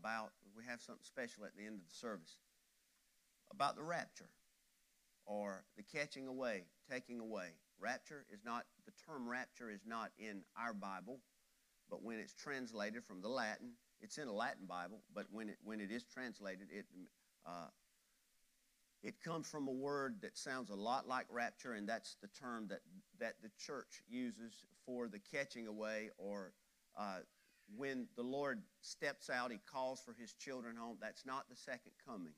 about, we have something special at the end of the service, about the rapture or the catching away, taking away. Rapture is not, the term rapture is not in our Bible, but when it's translated from the Latin, it's in a Latin Bible, but when it, when it is translated, it, uh, it comes from a word that sounds a lot like rapture, and that's the term that, that the church uses for the catching away or uh, when the Lord steps out, he calls for his children home. That's not the second coming.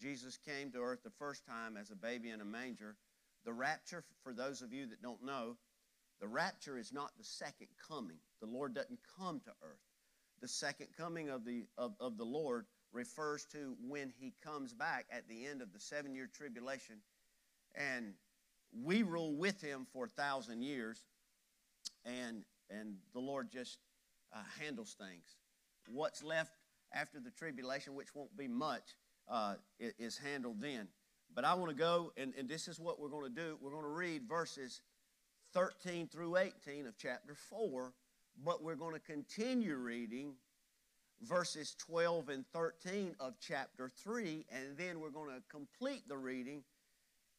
Jesus came to earth the first time as a baby in a manger. The rapture, for those of you that don't know, the rapture is not the second coming. The Lord doesn't come to earth. The second coming of the, of, of the Lord refers to when he comes back at the end of the seven year tribulation. And we rule with him for a thousand years. And, and the Lord just uh, handles things. What's left after the tribulation, which won't be much, uh, is handled then. But I want to go, and, and this is what we're going to do. We're going to read verses 13 through 18 of chapter 4, but we're going to continue reading verses 12 and 13 of chapter 3, and then we're going to complete the reading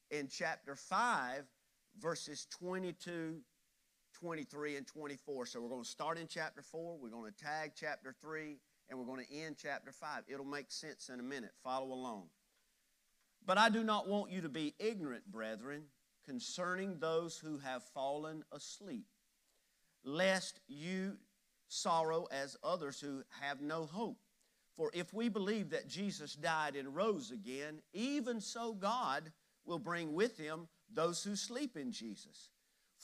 in chapter 5, verses 22 23 and 24. So we're going to start in chapter 4, we're going to tag chapter 3, and we're going to end chapter 5. It'll make sense in a minute. Follow along. But I do not want you to be ignorant, brethren, concerning those who have fallen asleep, lest you sorrow as others who have no hope. For if we believe that Jesus died and rose again, even so God will bring with him those who sleep in Jesus.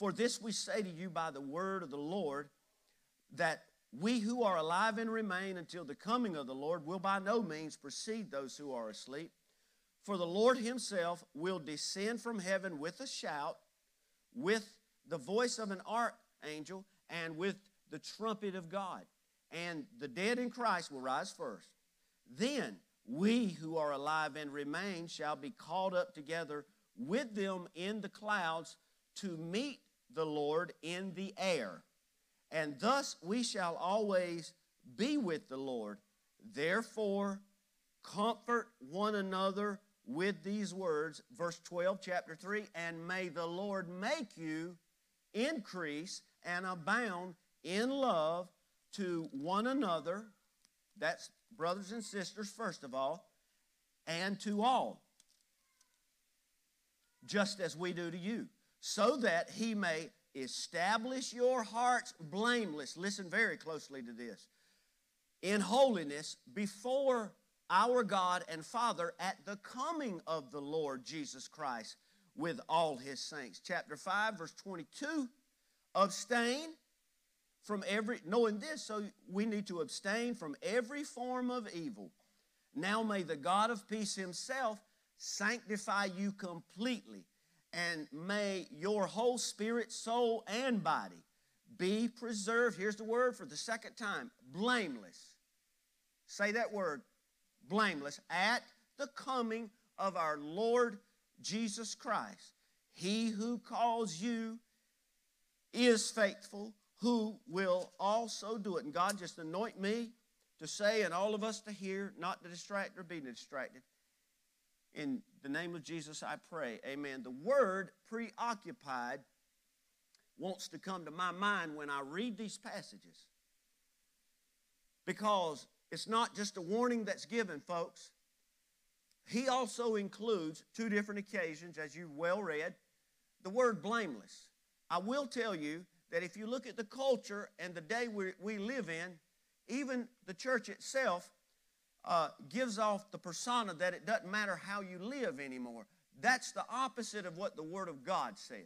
For this we say to you by the word of the Lord, that we who are alive and remain until the coming of the Lord will by no means precede those who are asleep. For the Lord himself will descend from heaven with a shout, with the voice of an archangel, and with the trumpet of God. And the dead in Christ will rise first. Then we who are alive and remain shall be called up together with them in the clouds to meet the Lord in the air. And thus we shall always be with the Lord. Therefore, comfort one another with these words. Verse 12, chapter 3 And may the Lord make you increase and abound in love to one another. That's brothers and sisters, first of all, and to all, just as we do to you so that he may establish your hearts blameless. Listen very closely to this. In holiness before our God and Father at the coming of the Lord Jesus Christ with all his saints. Chapter 5, verse 22 abstain from every, knowing this, so we need to abstain from every form of evil. Now may the God of peace himself sanctify you completely and may your whole spirit, soul, and body be preserved. Here's the word for the second time blameless. Say that word, blameless, at the coming of our Lord Jesus Christ. He who calls you is faithful, who will also do it. And God just anoint me to say and all of us to hear, not to distract or be distracted. In the name of Jesus, I pray. Amen. The word preoccupied wants to come to my mind when I read these passages because it's not just a warning that's given, folks. He also includes two different occasions, as you well read, the word blameless. I will tell you that if you look at the culture and the day we, we live in, even the church itself uh, gives off the persona that it doesn't matter how you live anymore. That's the opposite of what the Word of God says.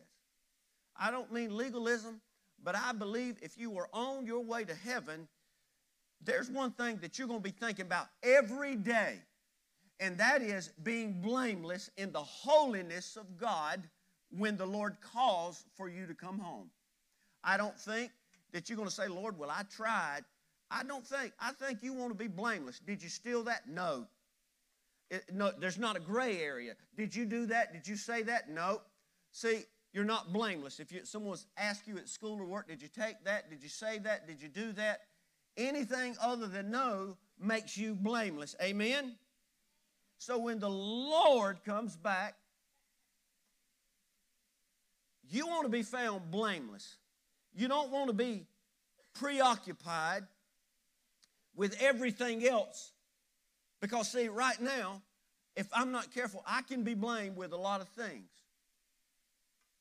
I don't mean legalism, but I believe if you were on your way to heaven, there's one thing that you're going to be thinking about every day, and that is being blameless in the holiness of God when the Lord calls for you to come home. I don't think that you're going to say, Lord, well, I tried I don't think, I think you want to be blameless. Did you steal that? No. It, no, there's not a gray area. Did you do that? Did you say that? No. See, you're not blameless. If you, someone's asked you at school or work, did you take that? Did you say that? Did you do that? Anything other than no, makes you blameless. Amen? So when the Lord comes back, you want to be found blameless. You don't want to be preoccupied with everything else. Because, see, right now, if I'm not careful, I can be blamed with a lot of things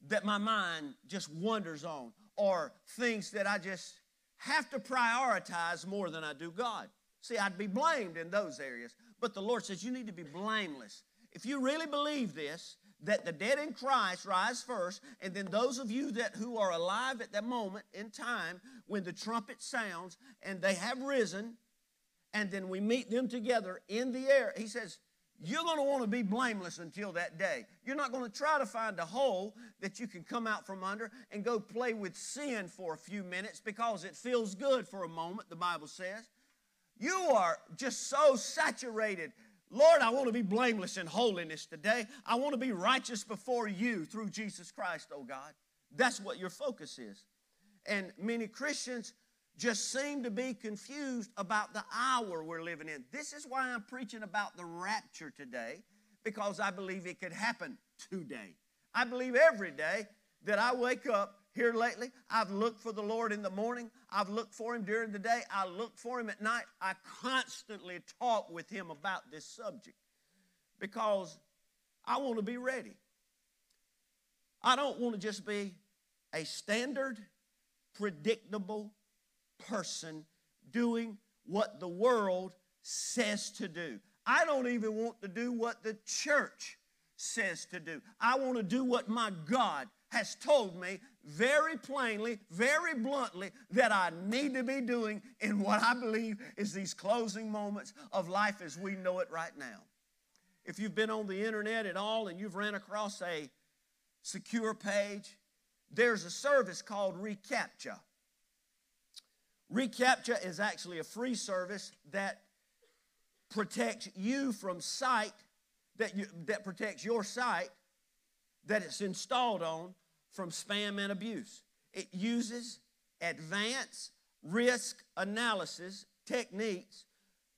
that my mind just wanders on, or things that I just have to prioritize more than I do God. See, I'd be blamed in those areas. But the Lord says you need to be blameless. If you really believe this, that the dead in Christ rise first, and then those of you that who are alive at that moment in time when the trumpet sounds and they have risen, and then we meet them together in the air. He says, you're going to want to be blameless until that day. You're not going to try to find a hole that you can come out from under and go play with sin for a few minutes because it feels good for a moment, the Bible says. You are just so saturated. Lord, I want to be blameless in holiness today. I want to be righteous before you through Jesus Christ, oh God. That's what your focus is. And many Christians just seem to be confused about the hour we're living in. This is why I'm preaching about the rapture today, because I believe it could happen today. I believe every day that I wake up here lately, I've looked for the Lord in the morning, I've looked for Him during the day, I look for Him at night. I constantly talk with Him about this subject because I want to be ready. I don't want to just be a standard, predictable, person doing what the world says to do. I don't even want to do what the church says to do. I want to do what my God has told me very plainly, very bluntly, that I need to be doing in what I believe is these closing moments of life as we know it right now. If you've been on the internet at all and you've ran across a secure page, there's a service called reCAPTCHA. ReCAPTCHA is actually a free service that protects you from site, that, you, that protects your site that it's installed on from spam and abuse. It uses advanced risk analysis techniques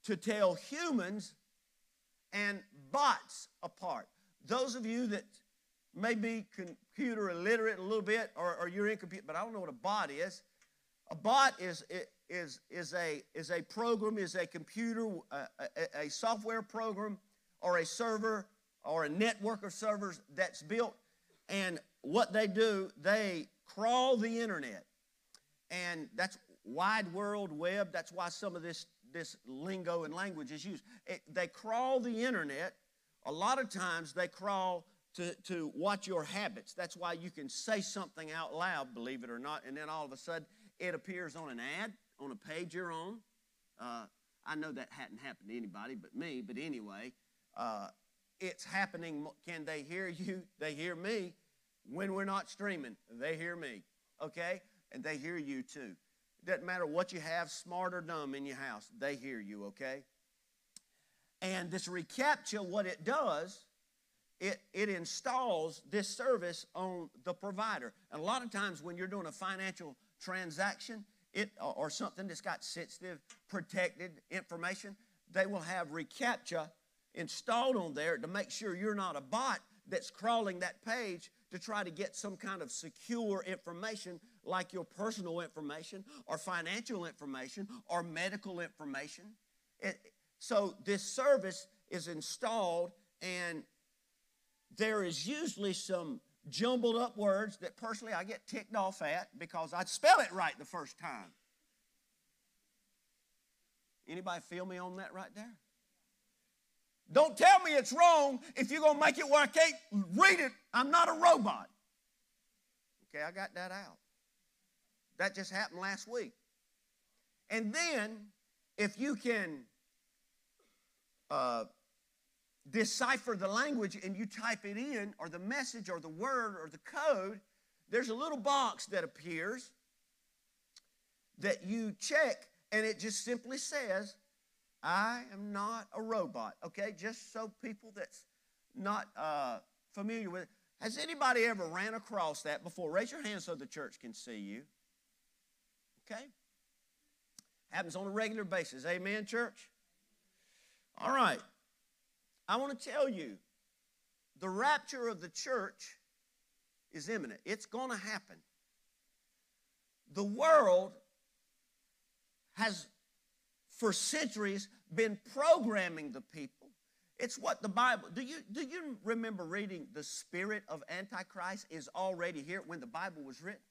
to tell humans and bots apart. Those of you that may be computer illiterate a little bit or, or you're in computer, but I don't know what a bot is. A bot is, is, is, a, is a program, is a computer, a, a, a software program, or a server, or a network of servers that's built. And what they do, they crawl the internet. And that's wide world web. That's why some of this, this lingo and language is used. It, they crawl the internet. A lot of times they crawl to, to watch your habits. That's why you can say something out loud, believe it or not, and then all of a sudden it appears on an ad, on a page you're on. Uh, I know that hadn't happened to anybody but me, but anyway, uh, it's happening. Can they hear you? They hear me. When we're not streaming, they hear me, okay? And they hear you too. It doesn't matter what you have, smart or dumb, in your house, they hear you, okay? And this reCAPTCHA, what it does, it, it installs this service on the provider. And a lot of times when you're doing a financial transaction it, or something that's got sensitive, protected information, they will have reCAPTCHA installed on there to make sure you're not a bot that's crawling that page to try to get some kind of secure information like your personal information or financial information or medical information. It, so this service is installed and there is usually some jumbled up words that personally I get ticked off at because I spell it right the first time. Anybody feel me on that right there? Don't tell me it's wrong if you're going to make it where I can't read it. I'm not a robot. Okay, I got that out. That just happened last week. And then, if you can uh, decipher the language and you type it in, or the message, or the word, or the code, there's a little box that appears that you check, and it just simply says, I am not a robot. Okay, just so people that's not uh, familiar with it. Has anybody ever ran across that before? Raise your hand so the church can see you. Okay? Happens on a regular basis. Amen, church? All right. I want to tell you the rapture of the church is imminent. It's going to happen. The world has, for centuries, been programming the people. It's what the Bible. Do you do you remember reading the spirit of Antichrist is already here when the Bible was written?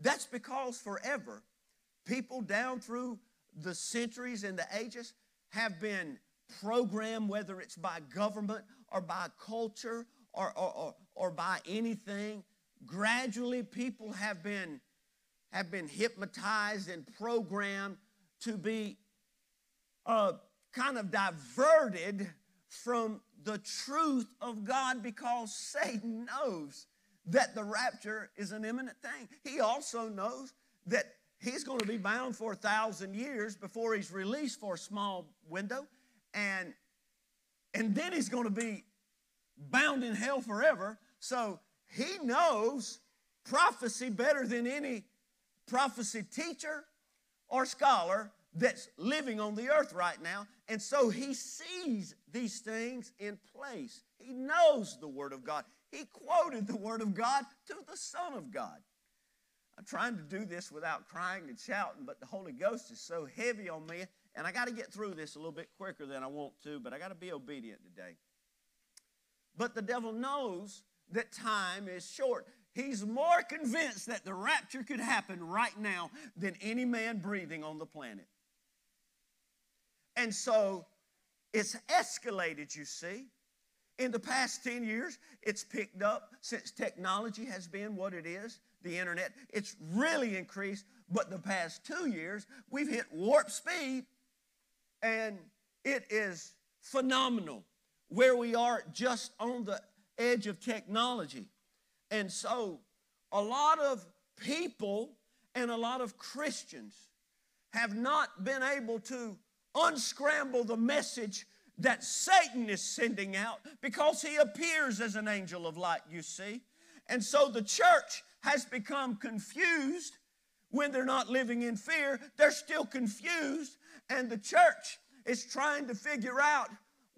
That's because forever people down through the centuries and the ages have been programmed, whether it's by government or by culture or, or, or, or by anything. Gradually, people have been, have been hypnotized and programmed to be uh, kind of diverted from the truth of God because Satan knows that the rapture is an imminent thing. He also knows that he's going to be bound for a thousand years before he's released for a small window, and and then he's going to be bound in hell forever. So he knows prophecy better than any prophecy teacher or scholar that's living on the earth right now. And so he sees these things in place. He knows the Word of God. He quoted the Word of God to the Son of God. I'm trying to do this without crying and shouting, but the Holy Ghost is so heavy on me, and I got to get through this a little bit quicker than I want to, but I got to be obedient today. But the devil knows that time is short. He's more convinced that the rapture could happen right now than any man breathing on the planet. And so it's escalated, you see. In the past 10 years, it's picked up since technology has been what it is, the internet. It's really increased, but the past two years, we've hit warp speed, and it is phenomenal where we are just on the edge of technology. And so, a lot of people and a lot of Christians have not been able to unscramble the message that Satan is sending out because he appears as an angel of light, you see. And so the church has become confused when they're not living in fear. They're still confused, and the church is trying to figure out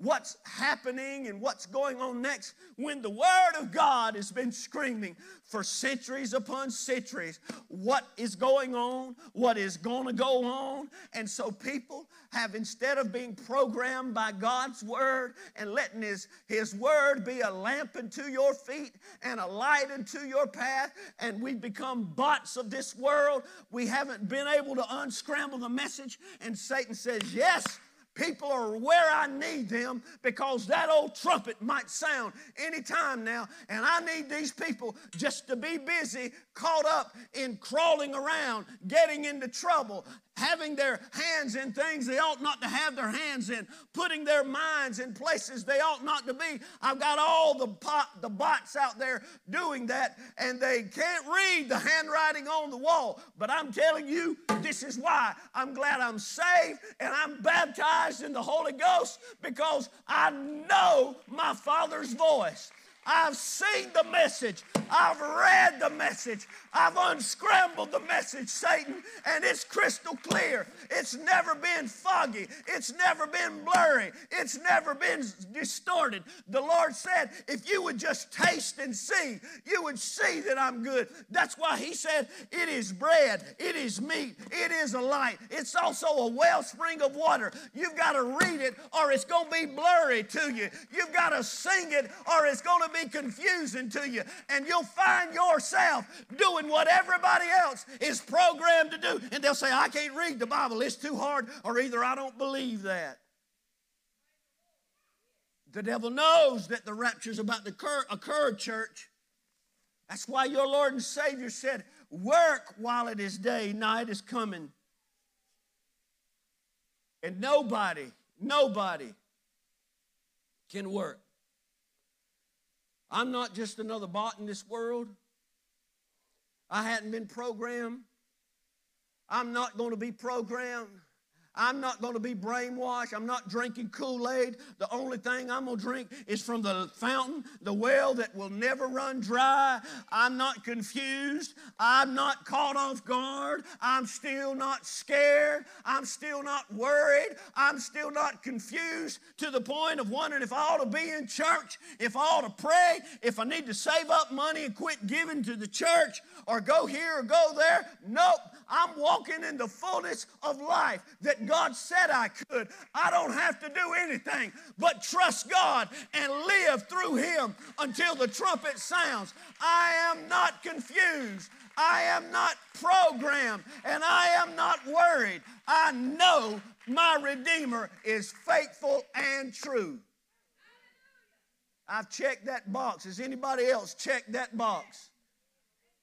what's happening and what's going on next when the Word of God has been screaming for centuries upon centuries what is going on, what is going to go on. And so people have, instead of being programmed by God's Word and letting His, His Word be a lamp unto your feet and a light unto your path, and we've become bots of this world, we haven't been able to unscramble the message. And Satan says, Yes People are where I need them because that old trumpet might sound anytime now, and I need these people just to be busy, caught up in crawling around, getting into trouble, having their hands in things they ought not to have their hands in, putting their minds in places they ought not to be. I've got all the, pot, the bots out there doing that, and they can't read the handwriting on the wall. But I'm telling you, this is why I'm glad I'm saved and I'm baptized in the Holy Ghost because I know my Father's voice. I've seen the message. I've read the message. I've unscrambled the message, Satan, and it's crystal clear. It's never been foggy. It's never been blurry. It's never been distorted. The Lord said, if you would just taste and see, you would see that I'm good. That's why He said, it is bread, it is meat, it is a light. It's also a wellspring of water. You've got to read it or it's going to be blurry to you. You've got to sing it or it's going to be confusing to you. And you'll find yourself doing what everybody else is programmed to do. And they'll say, I can't read the Bible, it's too hard, or either I don't believe that. The devil knows that the rapture is about to occur, occur, church. That's why your Lord and Savior said, Work while it is day, night is coming. And nobody, nobody can work I'm not just another bot in this world. I hadn't been programmed. I'm not going to be programmed. I'm not going to be brainwashed. I'm not drinking Kool Aid. The only thing I'm going to drink is from the fountain, the well that will never run dry. I'm not confused. I'm not caught off guard. I'm still not scared. I'm still not worried. I'm still not confused to the point of wondering if I ought to be in church, if I ought to pray, if I need to save up money and quit giving to the church or go here or go there. Nope. I'm walking in the fullness of life that God said I could. I don't have to do anything but trust God and live through Him until the trumpet sounds. I am not confused. I am not programmed and I am not worried. I know my Redeemer is faithful and true. I've checked that box. Has anybody else checked that box?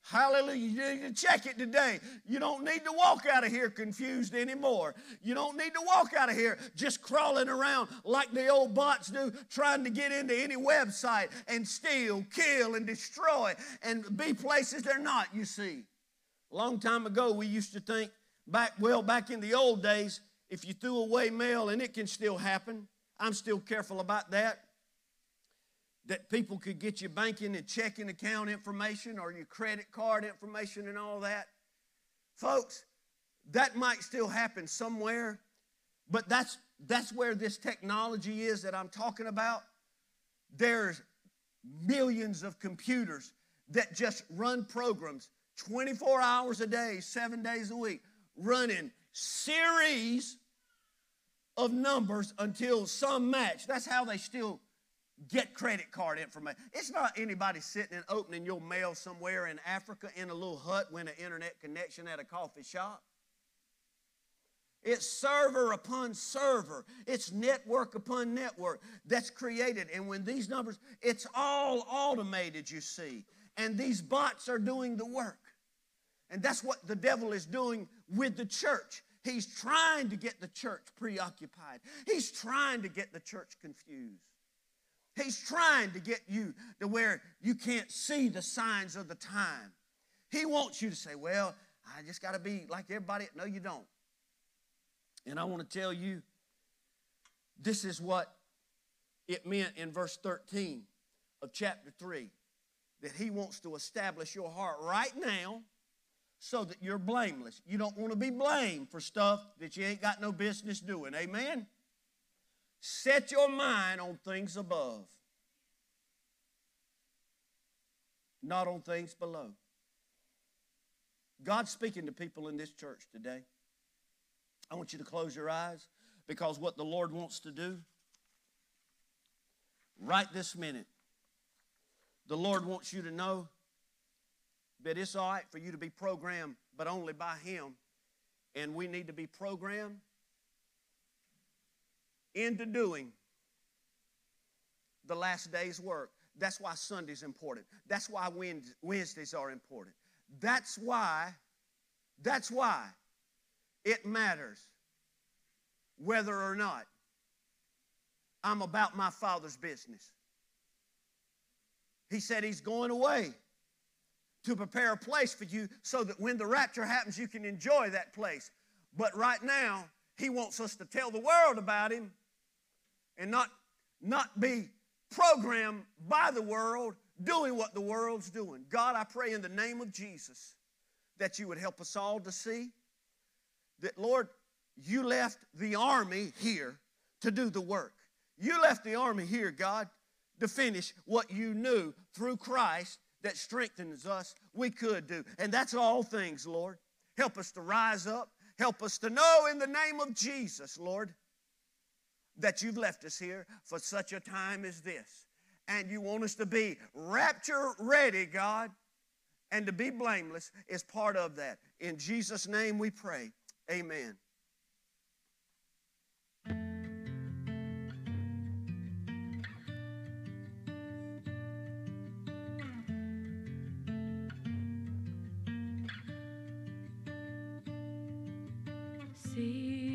Hallelujah. You need to check it today. You don't need to walk out of here confused anymore. You don't need to walk out of here just crawling around like the old bots do, trying to get into any website and steal, kill, and destroy and be places they're not, you see. A long time ago, we used to think back, well, back in the old days, if you threw away mail, and it can still happen, I'm still careful about that that people could get your banking and checking account information or your credit card information and all that. Folks, that might still happen somewhere, but that's, that's where this technology is that I'm talking about. There's millions of computers that just run programs 24 hours a day, seven days a week, running series of numbers until some match. That's how they still get credit card information. It's not anybody sitting and opening your mail somewhere in Africa in a little hut with an internet connection at a coffee shop. It's server upon server. It's network upon network that's created. And when these numbers, it's all automated, you see. And these bots are doing the work. And that's what the devil is doing with the church. He's trying to get the church preoccupied, he's trying to get the church confused. He's trying to get you to where you can't see the signs of the time. He wants you to say, Well, I just got to be like everybody. No, you don't. And I want to tell you, this is what it meant in verse 13 of chapter 3 that He wants to establish your heart right now so that you're blameless. You don't want to be blamed for stuff that you ain't got no business doing. Amen? Set your mind on things above, not on things below. God's speaking to people in this church today. I want you to close your eyes because what the Lord wants to do right this minute, the Lord wants you to know that it's all right for you to be programmed, but only by Him. And we need to be programmed into doing the last day's work. That's why Sunday's important. That's why Wednesdays are important. That's why, that's why it matters whether or not I'm about my Father's business. He said He's going away to prepare a place for you so that when the rapture happens, you can enjoy that place. But right now, He wants us to tell the world about Him and not, not be programmed by the world, doing what the world's doing. God, I pray in the name of Jesus that you would help us all to see that, Lord, you left the army here to do the work. You left the army here, God, to finish what you knew through Christ that strengthens us we could do. And that's all things, Lord. Help us to rise up. Help us to know in the name of Jesus, Lord, that you've left us here for such a time as this. And you want us to be rapture ready, God, and to be blameless is part of that. In Jesus' name we pray. Amen. See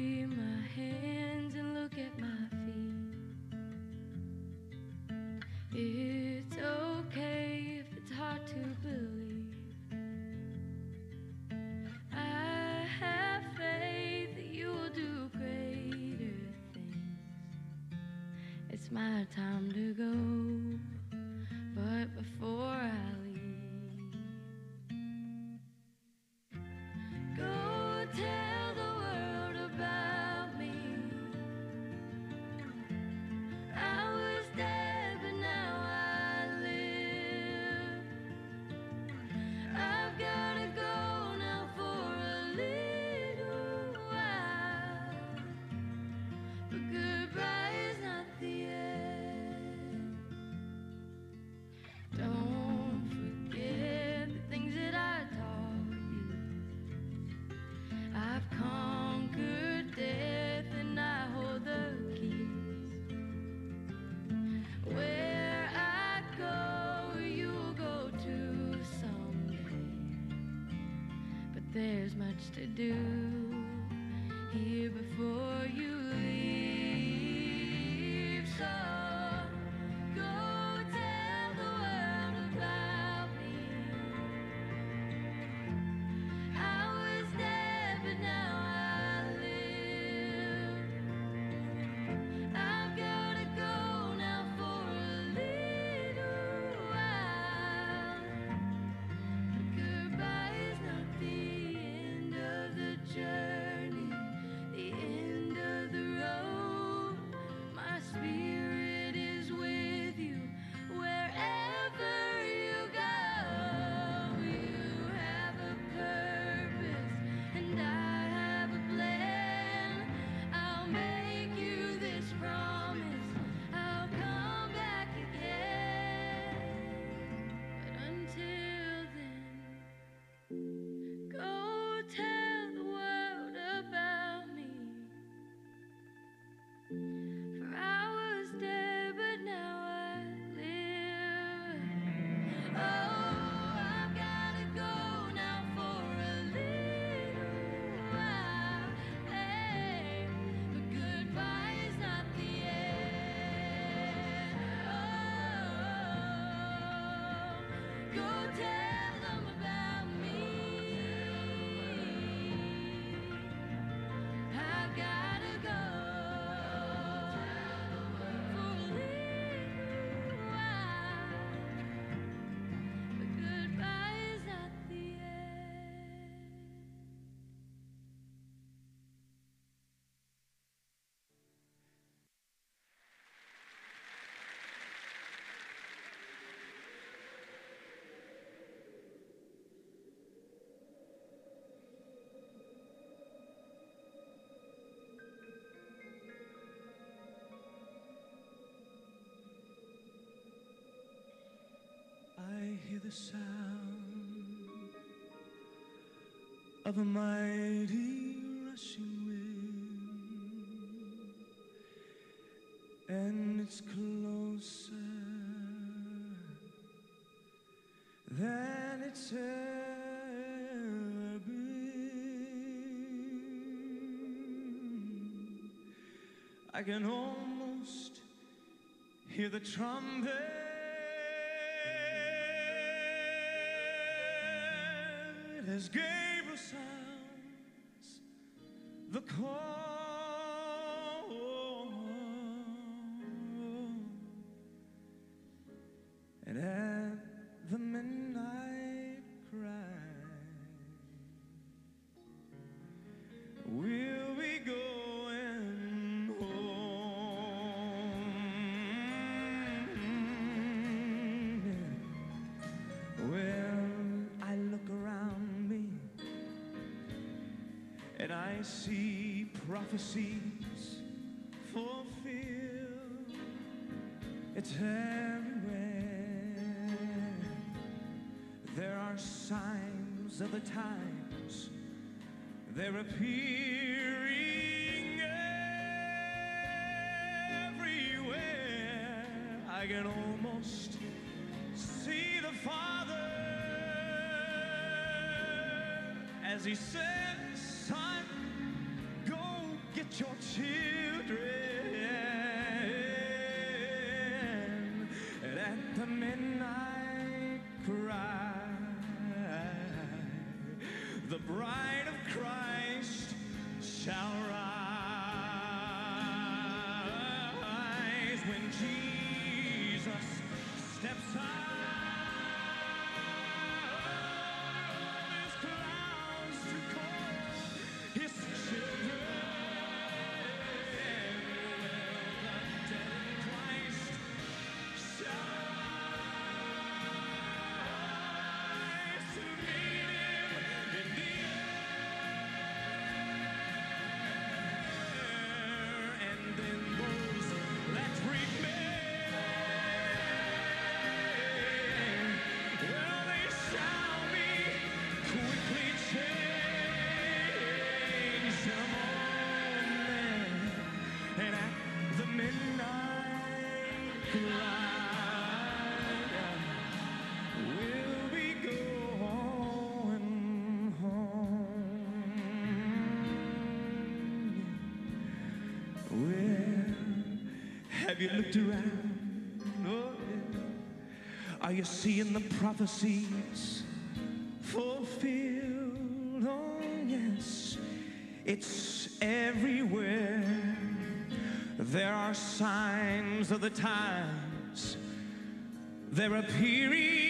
much to do. sound of a mighty rushing wind, and it's closer than it's ever been. I can almost hear the trumpet. is good. see prophecies fulfilled. It's everywhere. There are signs of the times. They're appearing everywhere. I can almost see the Father as He says, at your children and at the midnight cry. The bride of Christ shall rise when Jesus. Have you looked around? Oh, yeah. Are you seeing the prophecies fulfilled? Oh, yes. It's everywhere. There are signs of the times. They're appearing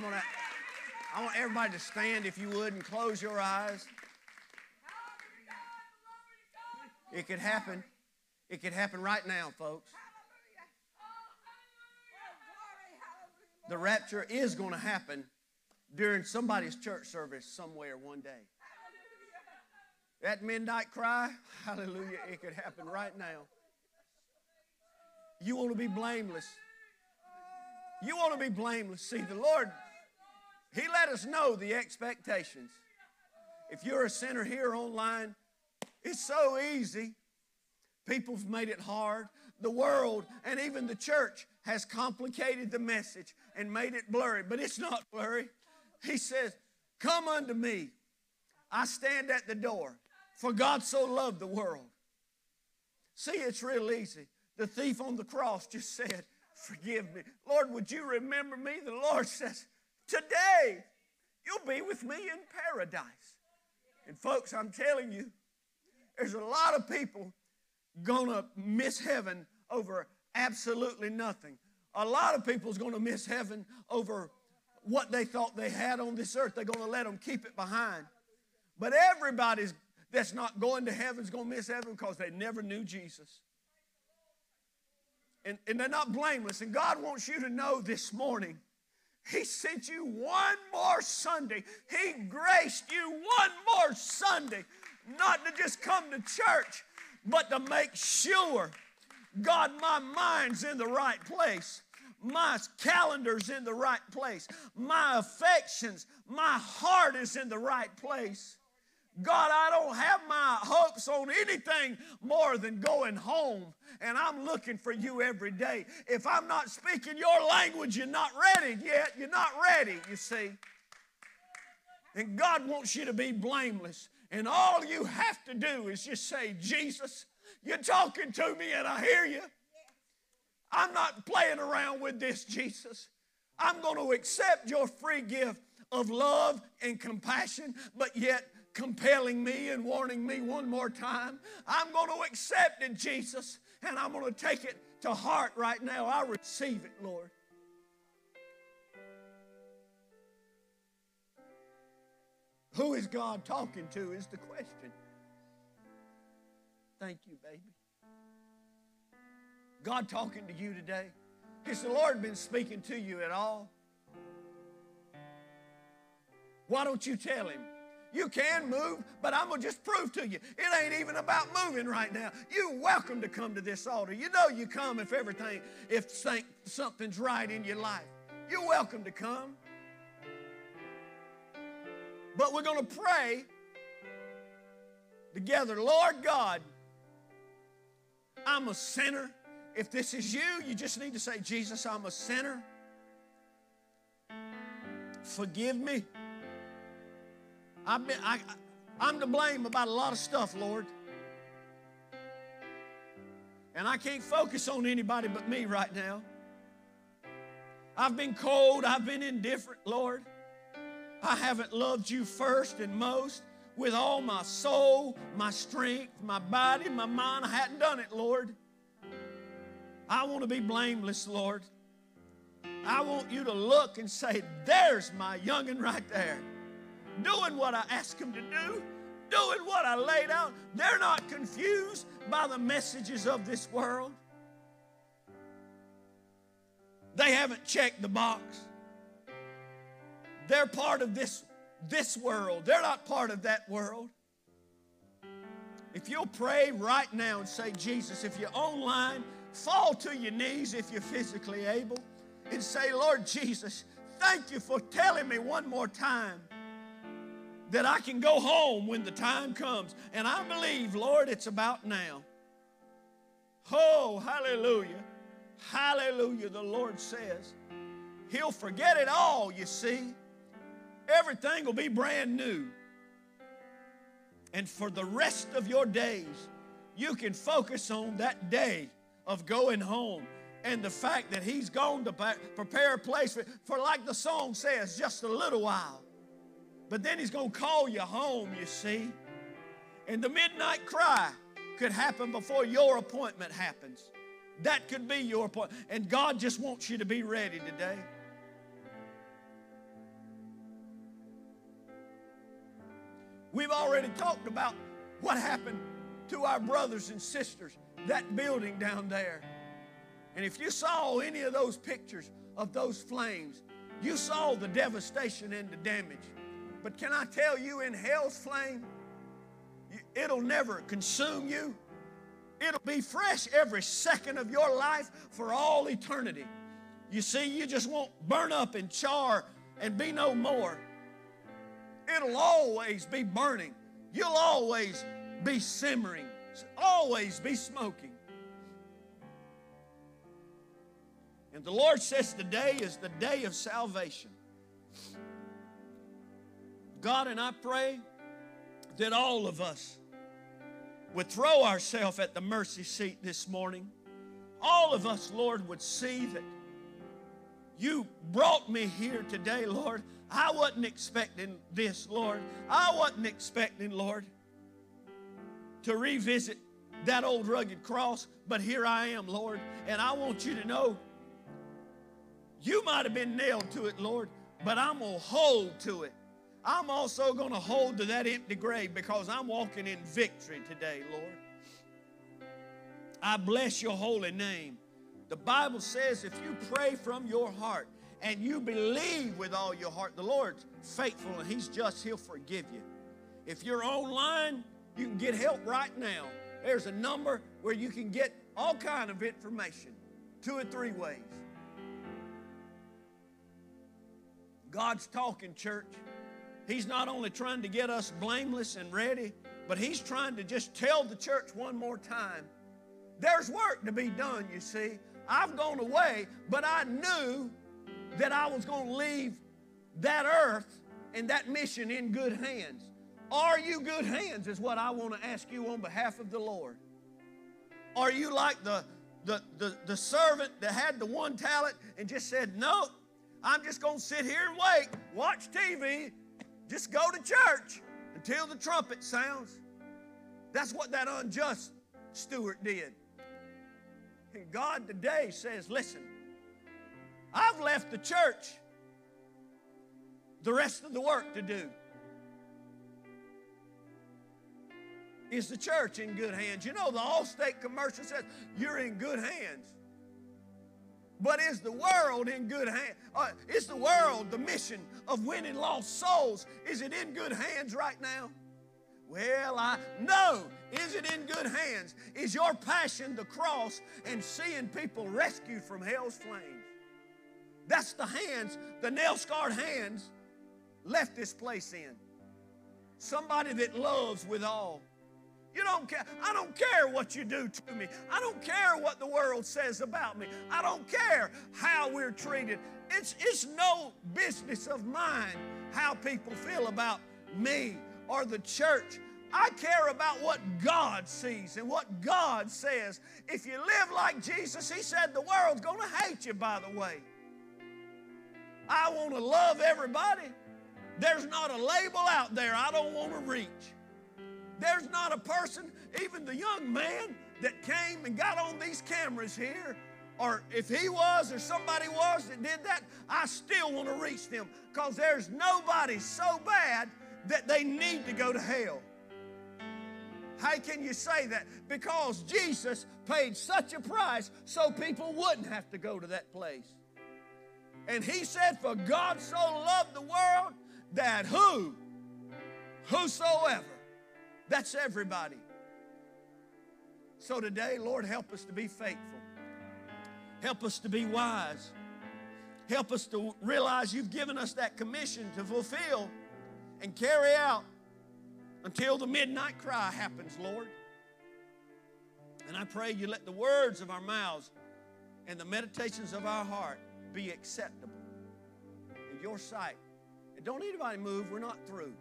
I'm gonna. I want everybody to stand, if you would, and close your eyes. It could happen. It could happen right now, folks. The rapture is going to happen during somebody's church service somewhere one day. That midnight cry, hallelujah, it could happen right now. You want to be blameless. You want to be blameless. See, the Lord, He let us know the expectations. If you're a sinner here online, it's so easy. People's made it hard. The world and even the church has complicated the message and made it blurry, but it's not blurry. He says, Come unto me. I stand at the door. For God so loved the world. See, it's real easy. The thief on the cross just said, Forgive me. Lord, would you remember me? The Lord says, Today you'll be with me in paradise. And folks, I'm telling you, there's a lot of people gonna miss heaven over absolutely nothing. A lot of people's gonna miss heaven over what they thought they had on this earth. They're gonna let them keep it behind. But everybody's that's not going to heaven's gonna miss heaven because they never knew Jesus. and, and they're not blameless. And God wants you to know this morning, He sent you one more Sunday. He graced you one more Sunday, not to just come to church, but to make sure, God, my mind's in the right place. My calendar's in the right place. My affections, my heart is in the right place. God, I don't have my hopes on anything more than going home. And I'm looking for you every day. If I'm not speaking your language, you're not ready yet. You're not ready, you see. And God wants you to be blameless. And all you have to do is just say, Jesus, you're talking to me and I hear you. I'm not playing around with this, Jesus. I'm going to accept your free gift of love and compassion, but yet compelling me and warning me one more time. I'm going to accept it, Jesus, and I'm going to take it to heart right now. I receive it, Lord. Who is God talking to is the question. Thank you, baby. God talking to you today? Has the Lord been speaking to you at all? Why don't you tell Him? You can move, but I'm going to just prove to you. It ain't even about moving right now. You're welcome to come to this altar. You know you come if everything, if something's right in your life. You're welcome to come. But we're going to pray together. Lord God, I'm a sinner. If this is you, you just need to say, Jesus, I'm a sinner. Forgive me. I've been, I, I'm to blame about a lot of stuff, Lord. And I can't focus on anybody but me right now. I've been cold, I've been indifferent, Lord. I haven't loved you first and most with all my soul, my strength, my body, my mind. I hadn't done it, Lord. I want to be blameless, Lord. I want you to look and say, There's my youngin' right there doing what I ask them to do, doing what I laid out. They're not confused by the messages of this world. They haven't checked the box. They're part of this, this world. They're not part of that world. If you'll pray right now and say, Jesus, if you're online, fall to your knees if you're physically able and say, Lord Jesus, thank you for telling me one more time that I can go home when the time comes. And I believe, Lord, it's about now. Oh, hallelujah. Hallelujah, the Lord says. He'll forget it all, you see. Everything will be brand new. And for the rest of your days, you can focus on that day of going home and the fact that He's gone to prepare a place for, for like the song says, just a little while. But then he's going to call you home, you see. And the midnight cry could happen before your appointment happens. That could be your appointment. And God just wants you to be ready today. We've already talked about what happened to our brothers and sisters, that building down there. And if you saw any of those pictures of those flames, you saw the devastation and the damage. But can I tell you, in hell's flame, it'll never consume you. It'll be fresh every second of your life for all eternity. You see, you just won't burn up and char and be no more. It'll always be burning. You'll always be simmering, always be smoking. And the Lord says today is the day of salvation. God, and I pray that all of us would throw ourselves at the mercy seat this morning. All of us, Lord, would see that you brought me here today, Lord. I wasn't expecting this, Lord. I wasn't expecting, Lord, to revisit that old rugged cross, but here I am, Lord. And I want you to know you might have been nailed to it, Lord, but I'm going to hold to it. I'm also going to hold to that empty grave because I'm walking in victory today, Lord. I bless your holy name. The Bible says if you pray from your heart and you believe with all your heart, the Lord's faithful and He's just, He'll forgive you. If you're online, you can get help right now. There's a number where you can get all kind of information, two or three ways. God's talking, church. He's not only trying to get us blameless and ready, but He's trying to just tell the church one more time there's work to be done, you see. I've gone away, but I knew that I was going to leave that earth and that mission in good hands. Are you good hands, is what I want to ask you on behalf of the Lord. Are you like the, the, the, the servant that had the one talent and just said, No, I'm just going to sit here and wait, watch TV, just go to church until the trumpet sounds? That's what that unjust steward did. And God today says, Listen, I've left the church the rest of the work to do. Is the church in good hands? You know, the Allstate commercial says you're in good hands. But is the world in good hands? Uh, is the world, the mission of winning lost souls, is it in good hands right now? Well, I know. Is it in good hands? Is your passion the cross and seeing people rescued from hell's flames? That's the hands, the nail scarred hands left this place in. Somebody that loves with all. You don't care. I don't care what you do to me. I don't care what the world says about me. I don't care how we're treated. It's, it's no business of mine how people feel about me or the church. I care about what God sees and what God says. If you live like Jesus, He said the world's going to hate you, by the way. I want to love everybody. There's not a label out there I don't want to reach. There's not a person, even the young man that came and got on these cameras here, or if he was or somebody was that did that, I still want to reach them because there's nobody so bad that they need to go to hell. How can you say that? Because Jesus paid such a price so people wouldn't have to go to that place. And he said, For God so loved the world that who? Whosoever. That's everybody. So today, Lord, help us to be faithful. Help us to be wise. Help us to realize you've given us that commission to fulfill and carry out until the midnight cry happens, Lord. And I pray you let the words of our mouths and the meditations of our heart be acceptable in your sight. And don't anybody move, we're not through.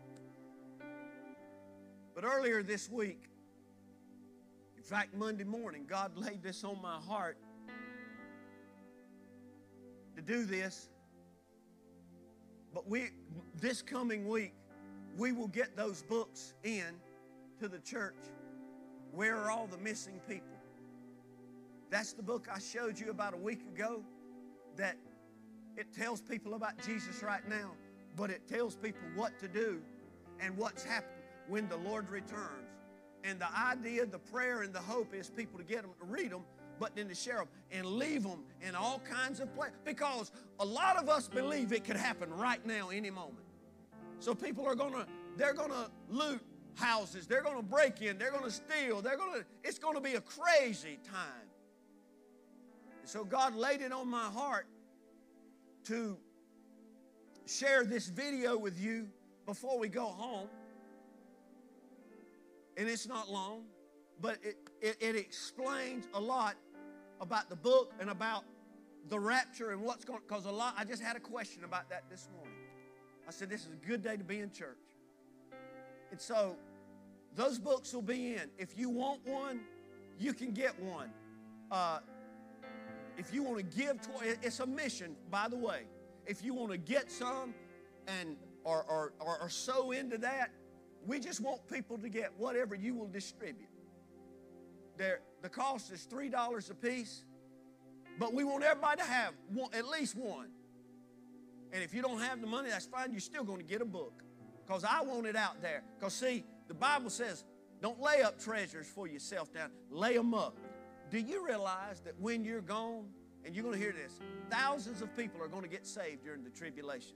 But earlier this week, in fact, Monday morning, God laid this on my heart to do this. But we, this coming week, we will get those books in to the church. Where are all the missing people? That's the book I showed you about a week ago that it tells people about Jesus right now, but it tells people what to do and what's happening when the Lord returns. And the idea, the prayer, and the hope is people to get them to read them, but then to share them and leave them in all kinds of places. Because a lot of us believe it could happen right now, any moment. So people are gonna, they're gonna loot houses, they're gonna break in, they're gonna steal, they're gonna, it's gonna be a crazy time. And so God laid it on my heart to share this video with you before we go home and it's not long, but it, it, it, explains a lot about the book and about the rapture and what's going because a lot I just had a question about that this morning. I said, This is a good day to be in church. And so those books will be in. If you want one, you can get one. Uh, if you want to give to it's a mission, by the way. If you want to get some and or, or, or, or sow into that, we just want people to get whatever you will distribute. There, the cost is $3 a piece, but we want everybody to have one, at least one. And if you don't have the money, that's fine. You're still going to get a book because I want it out there. Because, see, the Bible says, don't lay up treasures for yourself down, lay them up. Do you realize that when you're gone, and you're going to hear this thousands of people are going to get saved during the tribulation.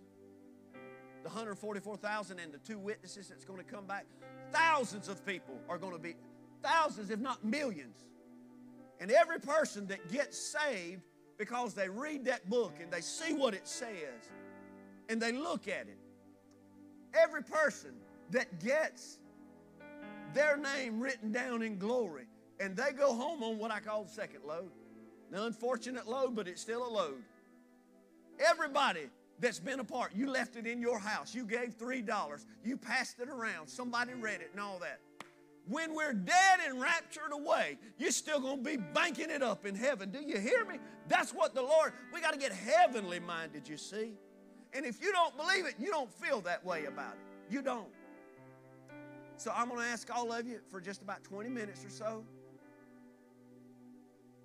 The 144,000 and the two witnesses that's going to come back, thousands of people are going to be, thousands, if not millions. And every person that gets saved because they read that book and they see what it says and they look at it, every person that gets their name written down in glory and they go home on what I call the second load. The unfortunate load, but it's still a load. Everybody that's been apart. you left it in your house, you gave $3, you passed it around, somebody read it and all that. When we're dead and raptured away, you're still going to be banking it up in heaven. Do you hear me? That's what the Lord, we got to get heavenly minded, you see. And if you don't believe it, you don't feel that way about it. You don't. So I'm going to ask all of you for just about 20 minutes or so.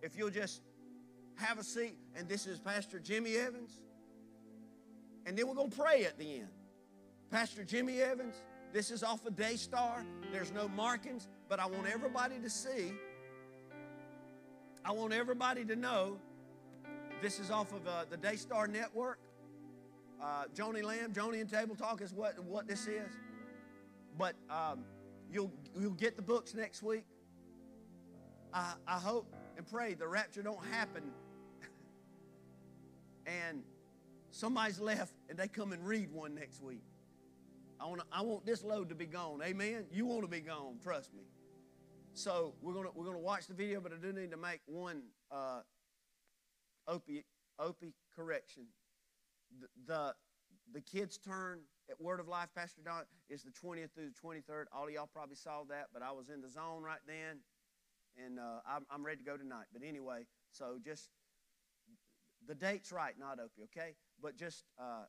If you'll just have a seat, and this is Pastor Jimmy Evans. And then we're going to pray at the end. Pastor Jimmy Evans, this is off of Daystar. There's no markings, but I want everybody to see. I want everybody to know this is off of uh, the Daystar Network. Uh, Joni Lamb, Joni and Table Talk is what, what this is. But um, you'll, you'll get the books next week. I, I hope and pray the rapture don't happen and somebody's left and they come and read one next week. I want, I want this load to be gone. Amen. You want to be gone. Trust me. So we're gonna we're gonna watch the video, but I do need to make one uh, opie opie correction. The, the the kids' turn at Word of Life, Pastor Don, is the 20th through the 23rd. All of y'all probably saw that, but I was in the zone right then, and uh, I'm, I'm ready to go tonight. But anyway, so just the date's right, not Opie, okay? But just uh,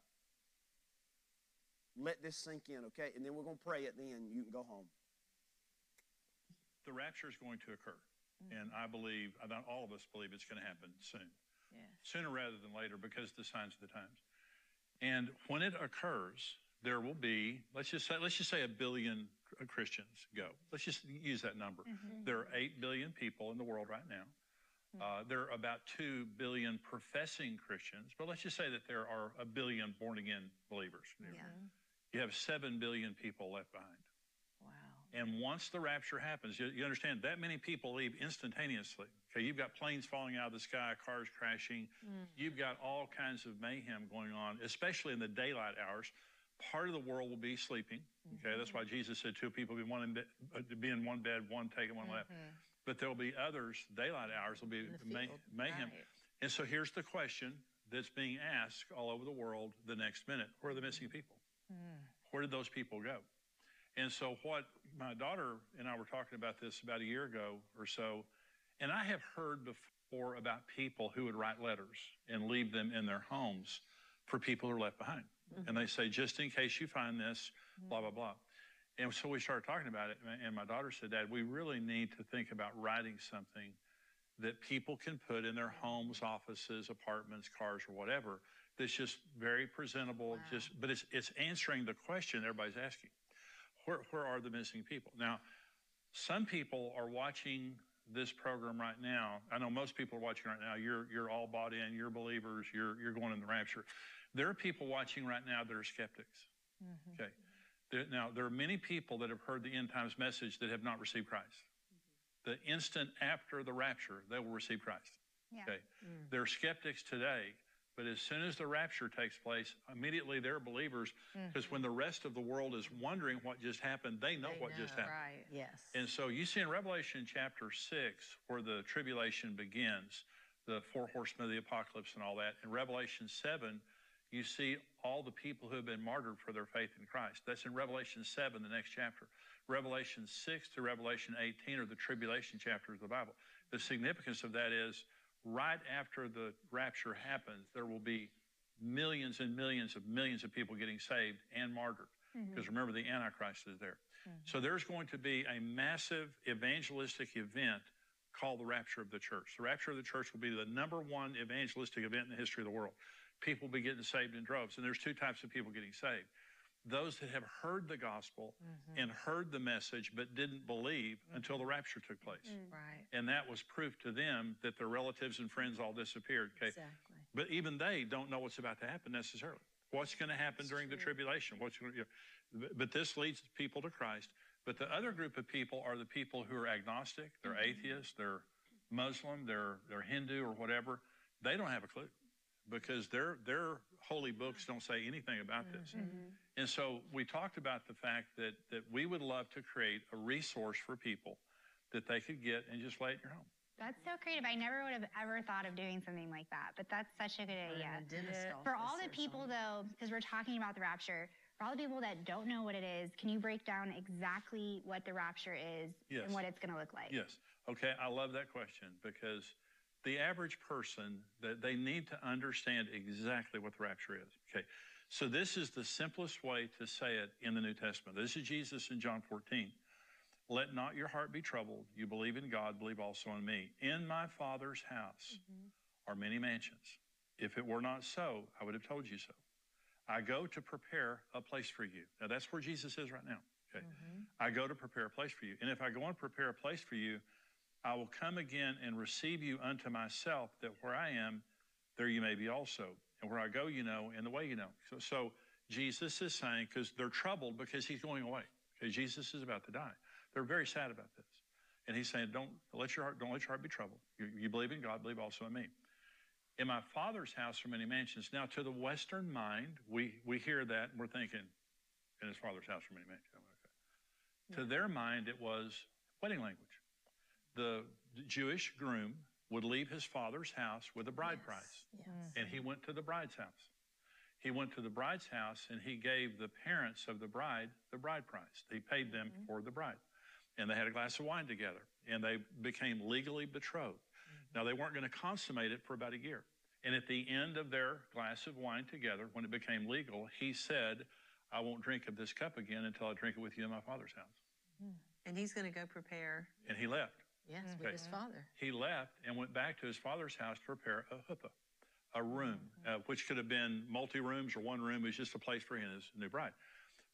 let this sink in, okay? And then we're going to pray at the end. You can go home. the rapture is going to occur. And I believe, I all of us believe it's going to happen soon, Yeah. sooner rather than later because of the signs of the times. And when it occurs, there will be, let's just say, let's just say a billion Christians go. Let's just use that number. There are 8 billion people in the world right now. Uh, there are about 2 billion professing Christians, but let's just say that there are a billion born again believers. Yeah. You have 7 billion people left behind. Wow. And once the rapture happens, you, you understand that many people leave instantaneously. Okay, you've got planes falling out of the sky, cars crashing. You've got all kinds of mayhem going on, especially in the daylight hours. Part of the world will be sleeping. Okay, that's why Jesus said two people be one in bed, uh, be in one bed, one taken, one left. But there will be others. Daylight hours will be may, mayhem. right. And so here's the question that's being asked all over the world the next minute: Where are the missing people? Where did those people go? And so, what my daughter and I were talking about this about a year ago or so, and I have heard before about people who would write letters and leave them in their homes for people who are left behind. And they say, just in case you find this, blah, blah, blah. And so we started talking about it, and my daughter said, Dad, we really need to think about writing something that people can put in their homes, offices, apartments, cars, or whatever. That's just very presentable. Just, but it's it's answering the question everybody's asking: Where where are the missing people? Now, some people are watching this program right now. I know most people are watching right now. You're you're all bought in. You're believers. You're you're going in the rapture. There are people watching right now that are skeptics. Mm-hmm. Okay. There, now there are many people that have heard the end times message that have not received Christ. Mm-hmm. The instant after the rapture, they will receive Christ. Yeah. Okay. Mm. They're skeptics today, but as soon as the rapture takes place, immediately they're believers because mm-hmm. when the rest of the world is wondering what just happened, they know They what just happened. Right. Yes. And so you see in Revelation chapter 6, where the tribulation begins, the four horsemen of the apocalypse and all that. In Revelation 7, you see all the people who have been martyred for their faith in Christ. That's in Revelation 7, the next chapter. Revelation 6 to Revelation 18 are the tribulation chapters of the Bible. The significance of that is right after the rapture happens, there will be millions and millions of millions of people getting saved and martyred. Mm-hmm. Because remember, the Antichrist is there. Mm-hmm. So there's going to be a massive evangelistic event called the rapture of the church. The rapture of the church will be the number one evangelistic event in the history of the world. People will be getting saved in droves. And there's two types of people getting saved. those that have heard the gospel mm-hmm. and heard the message but didn't believe mm-hmm. until the rapture took place. Mm-hmm. Right. And that was proof to them that their relatives and friends all disappeared. Okay. Exactly. But even they don't know what's about to happen necessarily. What's going to happen during the tribulation? What's going to, but- but this leads people to Christ. But the other group of people are the people who are agnostic, they're atheists, they're Muslim, they're they're Hindu or whatever. They don't have a clue because their their holy books don't say anything about this. Mm-hmm. And so we talked about the fact that that we would love to create a resource for people that they could get and just lay it in your home. That's so creative. I never would have ever thought of doing something like that, but that's such a good idea. a For all the people, though, because we're talking about the rapture, for all the people that don't know what it is, can you break down exactly what the rapture is Yes. and what it's going to look like? Yes. Okay. I love that question because the average person that they need to understand exactly what the rapture is. Okay. So this is the simplest way to say it in the New Testament. This is Jesus in John 14. Let not your heart be troubled. You believe in God, believe also in me. In my Father's house mm-hmm. are many mansions. If it were not so, I would have told you so. I go to prepare a place for you. Now that's where Jesus is right now. Okay. Mm-hmm. I go to prepare a place for you. And if I go and prepare a place for you, I will come again and receive you unto myself, that where I am, there you may be also. And where I go, you know, and the way you know. So, so Jesus is saying, because they're troubled because he's going away. Okay, Jesus is about to die. They're very sad about this. And he's saying, Don't let your heart, don't let your heart be troubled. You, you believe in God, believe also in me. In my father's house are many mansions. Now, to the Western mind, we, we hear that and we're thinking, in his father's house are many mansions. Okay. To their mind, it was wedding language. The Jewish groom would leave his father's house with a bride price, Yes. and he mm-hmm. went to the bride's house. He went to the bride's house and he gave the parents of the bride the bride price. He paid them mm-hmm. for the bride. And they had a glass of wine together and they became legally betrothed. Mm-hmm. Now, they weren't going to consummate it for about a year. And at the end of their glass of wine together, when it became legal, he said, I won't drink of this cup again until I drink it with you in my father's house. And he's going to go prepare, And he left. Yes, Okay. with his father. He left and went back to his father's house to prepare a huppah, a room, uh, which could have been multi rooms or one room. It was just a place for him and his new bride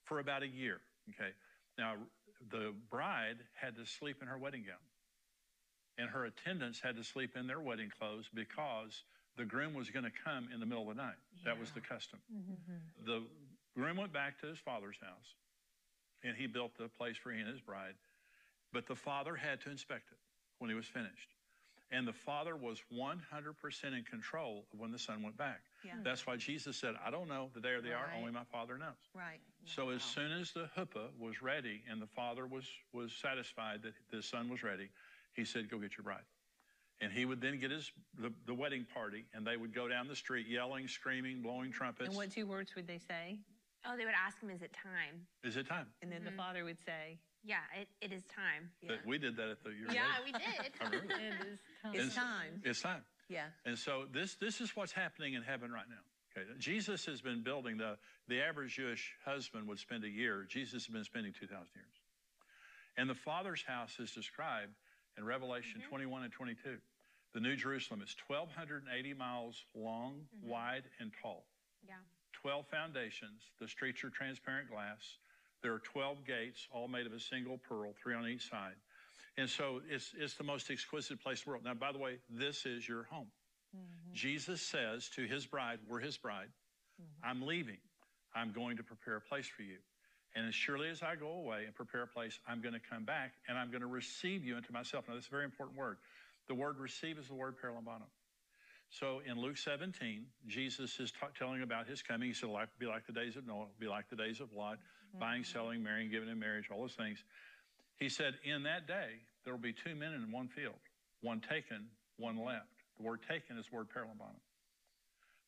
for about a year. Okay. Now, the bride had to sleep in her wedding gown, and her attendants had to sleep in their wedding clothes because the groom was going to come in the middle of the night. That was the custom. The groom went back to his father's house, and he built the place for he and his bride. But the father had to inspect it when he was finished. And the father was 100% in control of when the son went back. Yeah. Hmm. That's why Jesus said, I don't know the day or the hour, only my father knows. Right. So as soon as the huppah was ready and the father was, was satisfied that the son was ready, he said, go get your bride. And he would then get his the, the wedding party and they would go down the street yelling, screaming, blowing trumpets. And what two words would they say? Oh, they would ask him, is it time? Is it time? And then the mm-hmm. father would say, Yeah, it, it is time. That we did that at the your Yeah, wedding. we did. I remember. it is time. And It's time. It's time. Yeah. And so this this is what's happening in heaven right now. Okay, Jesus has been building the the average Jewish husband would spend a year. Jesus has been spending two thousand years. And the Father's house is described in Revelation mm-hmm. 21 and 22. The New Jerusalem is 1,280 miles long, mm-hmm. wide, and tall. Yeah. 12 foundations. The streets are transparent glass. There are 12 gates, all made of a single pearl, three on each side. And so it's, it's the most exquisite place in the world. Now, by the way, this is your home. Mm-hmm. Jesus says to his bride, We're his bride. Mm-hmm. I'm leaving. I'm going to prepare a place for you. And as surely as I go away and prepare a place, I'm going to come back and I'm going to receive you into myself. Now, that's a very important word. The word receive is the word paralambano. So in Luke 17, Jesus is telling about his coming. He said, "Life will be like the days of Noah, be like the days of Lot, Mm-hmm. buying, selling, marrying, giving in marriage, all those things. He said, In that day, there will be two men in one field, one taken, one left. The word taken is the word paralambano.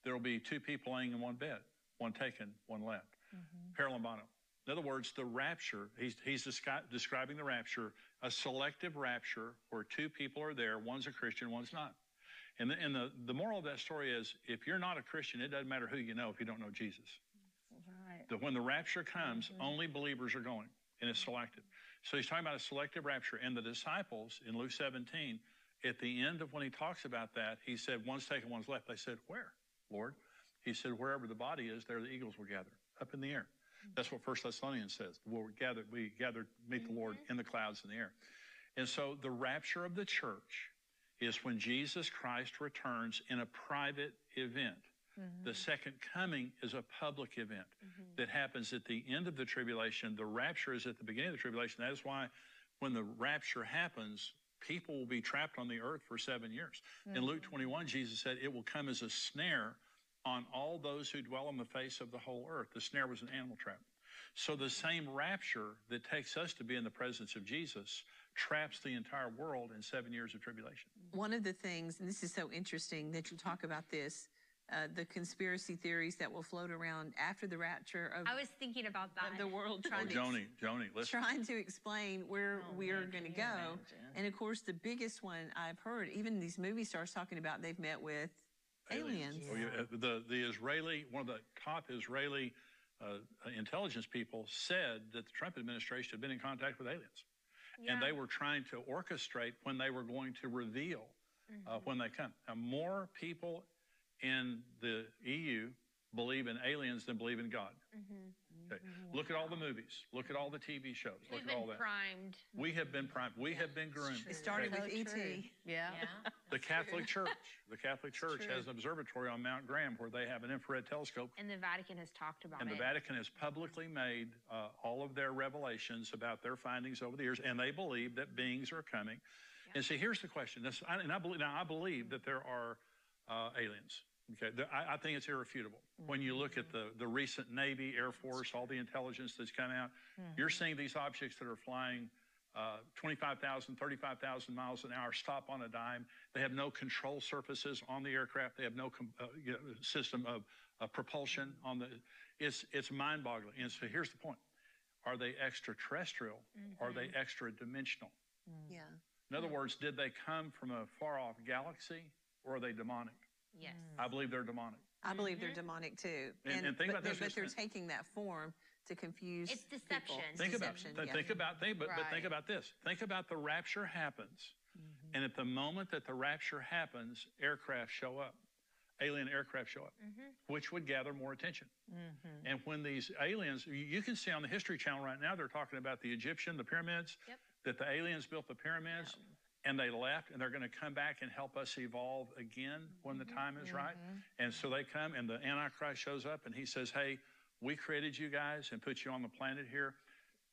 There will be two people laying in one bed, one taken, one left. Mm-hmm. Paralambano. In other words, the rapture, he's, he's descri- describing the rapture, a selective rapture where two people are there, one's a Christian, one's not. And, the, and the, the moral of that story is if you're not a Christian, it doesn't matter who you know if you don't know Jesus. That when the rapture comes, mm-hmm. only believers are going, and it's selective. So he's talking about a selective rapture. And the disciples in Luke 17, at the end of when he talks about that, he said, One's taken, one's left. They said, Where, Lord? He said, Wherever the body is, there the eagles will gather, up in the air. Mm-hmm. That's what First Thessalonians says. We'll gather, we gather, meet the Lord mm-hmm. in the clouds in the air. And so the rapture of the church is when Jesus Christ returns in a private event. Mm-hmm. The second coming is a public event mm-hmm. that happens at the end of the tribulation. The rapture is at the beginning of the tribulation. That is why when the rapture happens, people will be trapped on the earth for seven years. In Luke mm-hmm. 21, Jesus said, It will come as a snare on all those who dwell on the face of the whole earth. The snare was an animal trap. So the same rapture that takes us to be in the presence of Jesus traps the entire world in seven years of tribulation. One of the things, and this is so interesting that you talk about this, uh, the conspiracy theories that will float around after the rapture of, I was thinking about that. the world Oh, trying to Joni, Joni, listen. trying to explain where Oh, we are going to go. imagine? And of course, the biggest one I've heard, even these movie stars talking about, they've met with aliens. Oh, yeah. uh, The, the Israeli, one of the top Israeli uh, intelligence people said that the Trump administration had been in contact with aliens. And they were trying to orchestrate when they were going to reveal uh, when they come. Now, more people in the EU believe in aliens than believe in God. Okay. Look at all the movies. Look at all the TV shows. Look We've at all that. primed. We have been primed. We have been groomed. It started So with E ET. true. Yeah. The Catholic Church. The Catholic Church has an observatory on Mount Graham where they have an infrared telescope And the Vatican has talked about it. And the. Vatican has publicly made uh, all of their revelations about their findings over the years, and they believe that beings are coming. And see, here's the question. This, I, and I believe now I believe that there are uh, aliens. Okay, The- I, I think it's irrefutable. When you look at the the recent Navy, Air Force, all the intelligence that's come out, you're seeing these objects that are flying. Uh, 25,000, 35,000 miles an hour, stop on a dime. They have no control surfaces on the aircraft. They have no com- uh, you know, system of uh, propulsion on the. It's it's mind-boggling. And so here's the point: Are they extraterrestrial? Are they extra dimensional? Yeah. In other words, did they come from a far-off galaxy, or are they demonic? Yes. Mm. I believe they're demonic. I believe they're mm-hmm. demonic too. And- and think but about they're, this but they're taking that form to confuse. It's people. deception. It's Think about deception, th- yeah. think about think but, but think about this. Think about the rapture happens, mm-hmm. and at the moment that the rapture happens, aircraft show up. Alien aircraft show up, mm-hmm. which would gather more attention. And when these aliens, you- you can see on the History Channel right now, they're talking about the Egyptian, the pyramids, Yep. that the aliens built the pyramids and they left and they're going to come back and help us evolve again when the mm-hmm, time is right. Mm-hmm. And so they come and the Antichrist shows up and he says, Hey, we created you guys and put you on the planet here.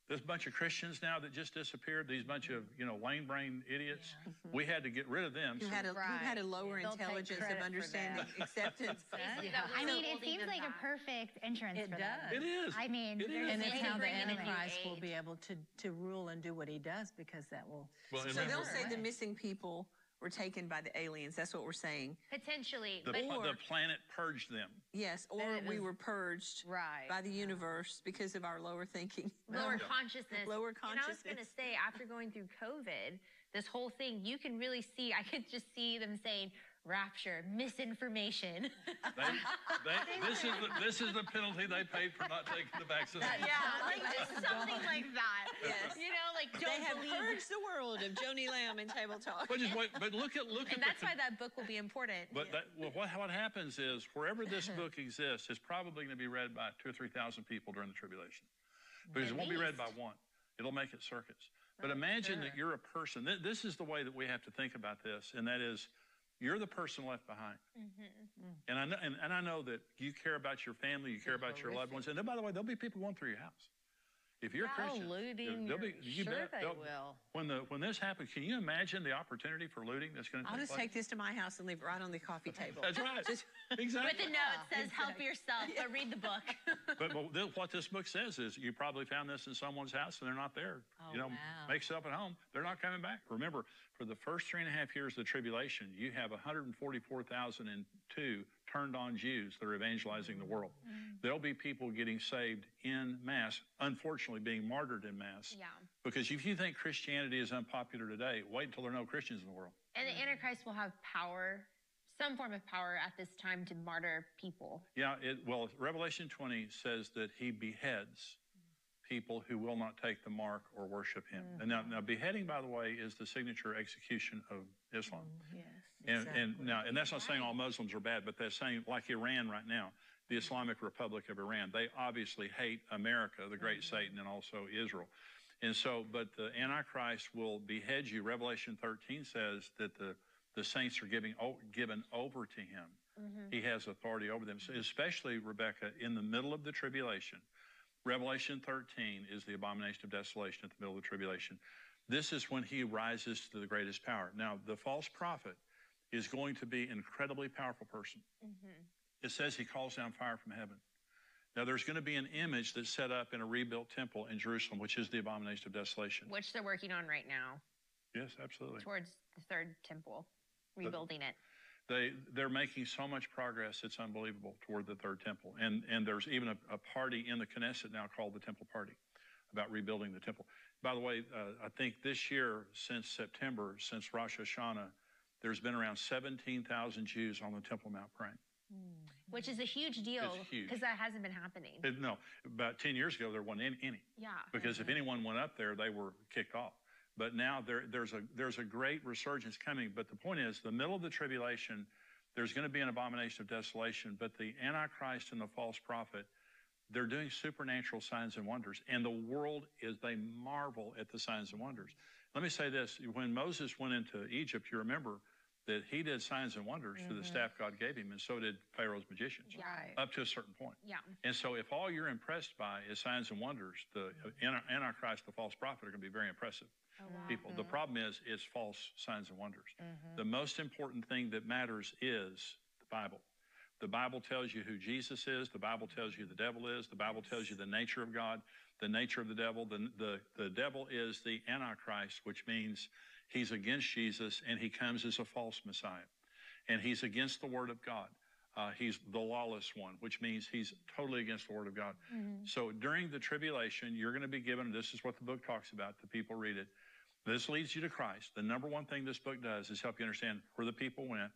This bunch of Christians now that just disappeared, these bunch of, you know, lame brain idiots, mm-hmm. we had to get rid of them. Who So- had a who had a lower They'll intelligence of understanding that. acceptance. Yeah. I mean, it seems like a perfect entrance It for them. does. it is. I mean, It there's is. And They it's how the bring in a new Antichrist will be able to, to rule and do what he does because that will. Well, So they'll say the missing people were taken by the aliens. That's what we're saying. Potentially. the, but pla- the planet purged them. Yes, or it we were purged Right. by the universe because of our lower thinking. lower consciousness. Lower consciousness. And I was going to say, after going through COVID, this whole thing, you can really see, I could just see them saying, rapture, misinformation. They, they, this is the, this is the penalty they paid for not taking the vaccination. yeah, like just something like that. Yes. You know, like They don't they have believe. purged the world of Joni Lamb and Table Talk. But just wait, but look at look And at that's the, why that book will be important. But that, well, what, what happens is wherever this uh-huh. book exists, it's probably going to be read by two or three thousand people during the tribulation, because it won't be read by one. It'll make it circuits. But imagine that you're a person. Th- this is the way that we have to think about this, and that is, you're the person left behind. Mm-hmm. And I know, and, and I know that you care about your family, you care about your loved ones, and then, by the way, there'll be people going through your house. If you're a Oh, Christian, looting. there'll be, you're- you sure bet, they they'll- will. When the when this happens, can you imagine the opportunity for looting that's going to I'll take just place? take this to my house and leave it right on the coffee table. That's right. Just- exactly. With a note that says, help yourself, but read the book. But, but th- what this book says is you probably found this in someone's house and they're not there. Oh, you know, Oh, wow. make yourself at home. They're not coming back. Remember, for the first three and a half years of the tribulation, you have 144,002 turned on Jews that are evangelizing the world. Mm. There'll be people getting saved in mass, unfortunately being martyred in mass. yeah. Because if you think Christianity is unpopular today, wait until there are no Christians in the world. And the Antichrist will have power, some form of power at this time to martyr people. Yeah, it, well, Revelation 20 says that he beheads people who will not take the mark or worship him. And now, now, beheading, by the way, is the signature execution of Islam. Yes. And, and now, and that's not saying all Muslims are bad, but that's saying, like Iran right now, the Islamic Republic of Iran. They obviously hate America, the great mm-hmm. Satan, and also Israel. And so, but the Antichrist will behead you. Revelation 13 says that the, the saints are giving, o- given over to him. Mm-hmm. He has authority over them, so especially, Rebecca, in the middle of the tribulation. Revelation 13 is the abomination of desolation at the middle of the tribulation. This is when he rises to the greatest power. Now, the false prophet is going to be an incredibly powerful person. It says he calls down fire from heaven. Now, there's going to be an image that's set up in a rebuilt temple in Jerusalem, which is the abomination of desolation. Which they're working on right now Yes, absolutely. towards the third temple, rebuilding it. They they're making so much progress; it's unbelievable toward the third temple. And and there's even a, a party in the Knesset now called the Temple Party, about rebuilding the temple. By the way, uh, I think this year, since September, since Rosh Hashanah, there's been around 17,000 Jews on the Temple Mount praying. Hmm. Which is a huge deal because that hasn't been happening. It- no, about 10 years ago there wasn't any. any. yeah. because if mm-hmm. anyone went up there, they were kicked off. But now there, there's a there's a great resurgence coming. But the point is, the middle of the tribulation, there's going to be an abomination of desolation. But the Antichrist and the false prophet, they're doing supernatural signs and wonders, and the world is they marvel at the signs and wonders. Let me say this: when Moses went into Egypt, you remember that he did signs and wonders through the mm-hmm. staff God gave him, and so did Pharaoh's magicians, Right. up to a certain point. Yeah. And so, if all you're impressed by is signs and wonders, the mm-hmm. Anti- Antichrist, the false prophet, are going to be very impressive oh, people. The mm-hmm. problem is, it's false signs and wonders. The most important thing that matters is the Bible. The Bible tells you who Jesus is. The Bible tells you the devil is. The Bible tells you the nature of God, the nature of the devil. The, the, the devil is the Antichrist, which means he's against Jesus and he comes as a false Messiah. And he's against the Word of God. Uh, he's the lawless one, which means he's totally against the Word of God. So during the tribulation, you're going to be given this is what the book talks about. The people read it. This leads you to Christ. The number one thing this book does is help you understand where the people went,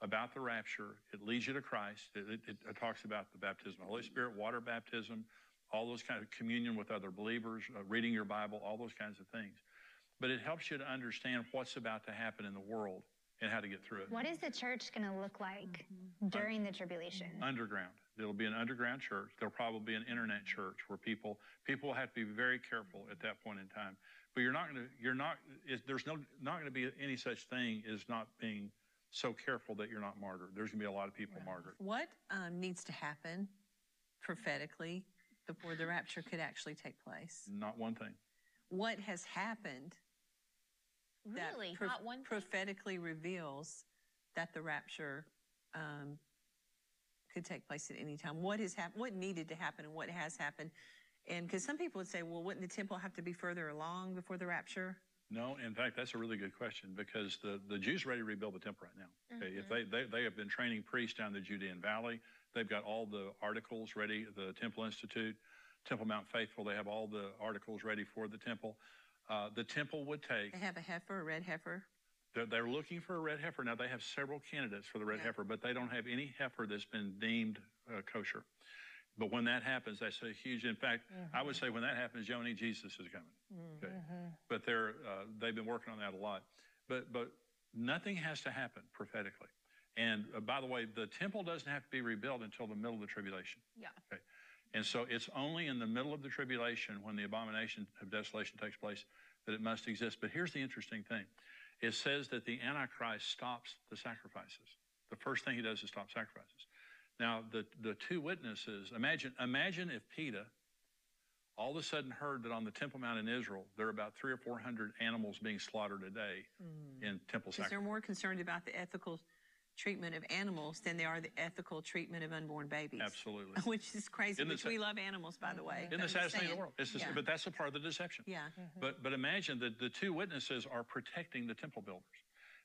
about the rapture. It leads you to Christ. It, it, it talks about the baptism of the Holy Spirit, water baptism, all those kind of communion with other believers, uh, reading your Bible, all those kinds of things. But it helps you to understand what's about to happen in the world and how to get through it. What is the church going to look like during the tribulation? underground. There'll be an underground church. There'll probably be an internet church where people people will have to be very careful at that point in time. But you're not going to you're not it, there's no not going to be any such thing as not being so careful that you're not martyred. There's going to be a lot of people martyred. What um, needs to happen prophetically before the rapture could actually take place? Not one thing. What has happened that Really? pro- Not one thing? prophetically reveals that the rapture um, could take place at any time? What has happened? What needed to happen and what has happened? And because some people would say, well, wouldn't the temple have to be further along before the rapture? No, in fact, that's a really good question because the, the Jews are ready to rebuild the temple right now. Okay, if they, they they have been training priests down the Judean Valley, they've got all the articles ready. The Temple Institute, Temple Mount Faithful, they have all the articles ready for the temple. Uh, the temple would take. They have a heifer, a red heifer. They're, they're looking for a red heifer. Now, they have several candidates for the red Yeah. heifer, but they don't have any heifer that's been deemed uh, kosher. But when that happens, that's a huge. In fact, I would say when that happens, Joni, Jesus is coming. Okay. But they're uh, they've been working on that a lot. But but nothing has to happen prophetically. And uh, by the way, the temple doesn't have to be rebuilt until the middle of the tribulation. Yeah. Okay. And so it's only in the middle of the tribulation when the abomination of desolation takes place that it must exist. But here's the interesting thing. It says that the Antichrist stops the sacrifices. The first thing he does is stop sacrifices. Now, the, the two witnesses, imagine, imagine if PETA all of a sudden heard that on the Temple Mount in Israel, there are about three or 400 animals being slaughtered a day mm. in temple Because they're more concerned about the ethical treatment of animals than they are the ethical treatment of unborn babies. Absolutely. Which is crazy. Isn't Which it- we love animals, by the way. Isn't the saddest thing in the saying- world? It's the, yeah. But that's a part of the deception. Yeah. Mm-hmm. But but imagine that the two witnesses are protecting the temple builders.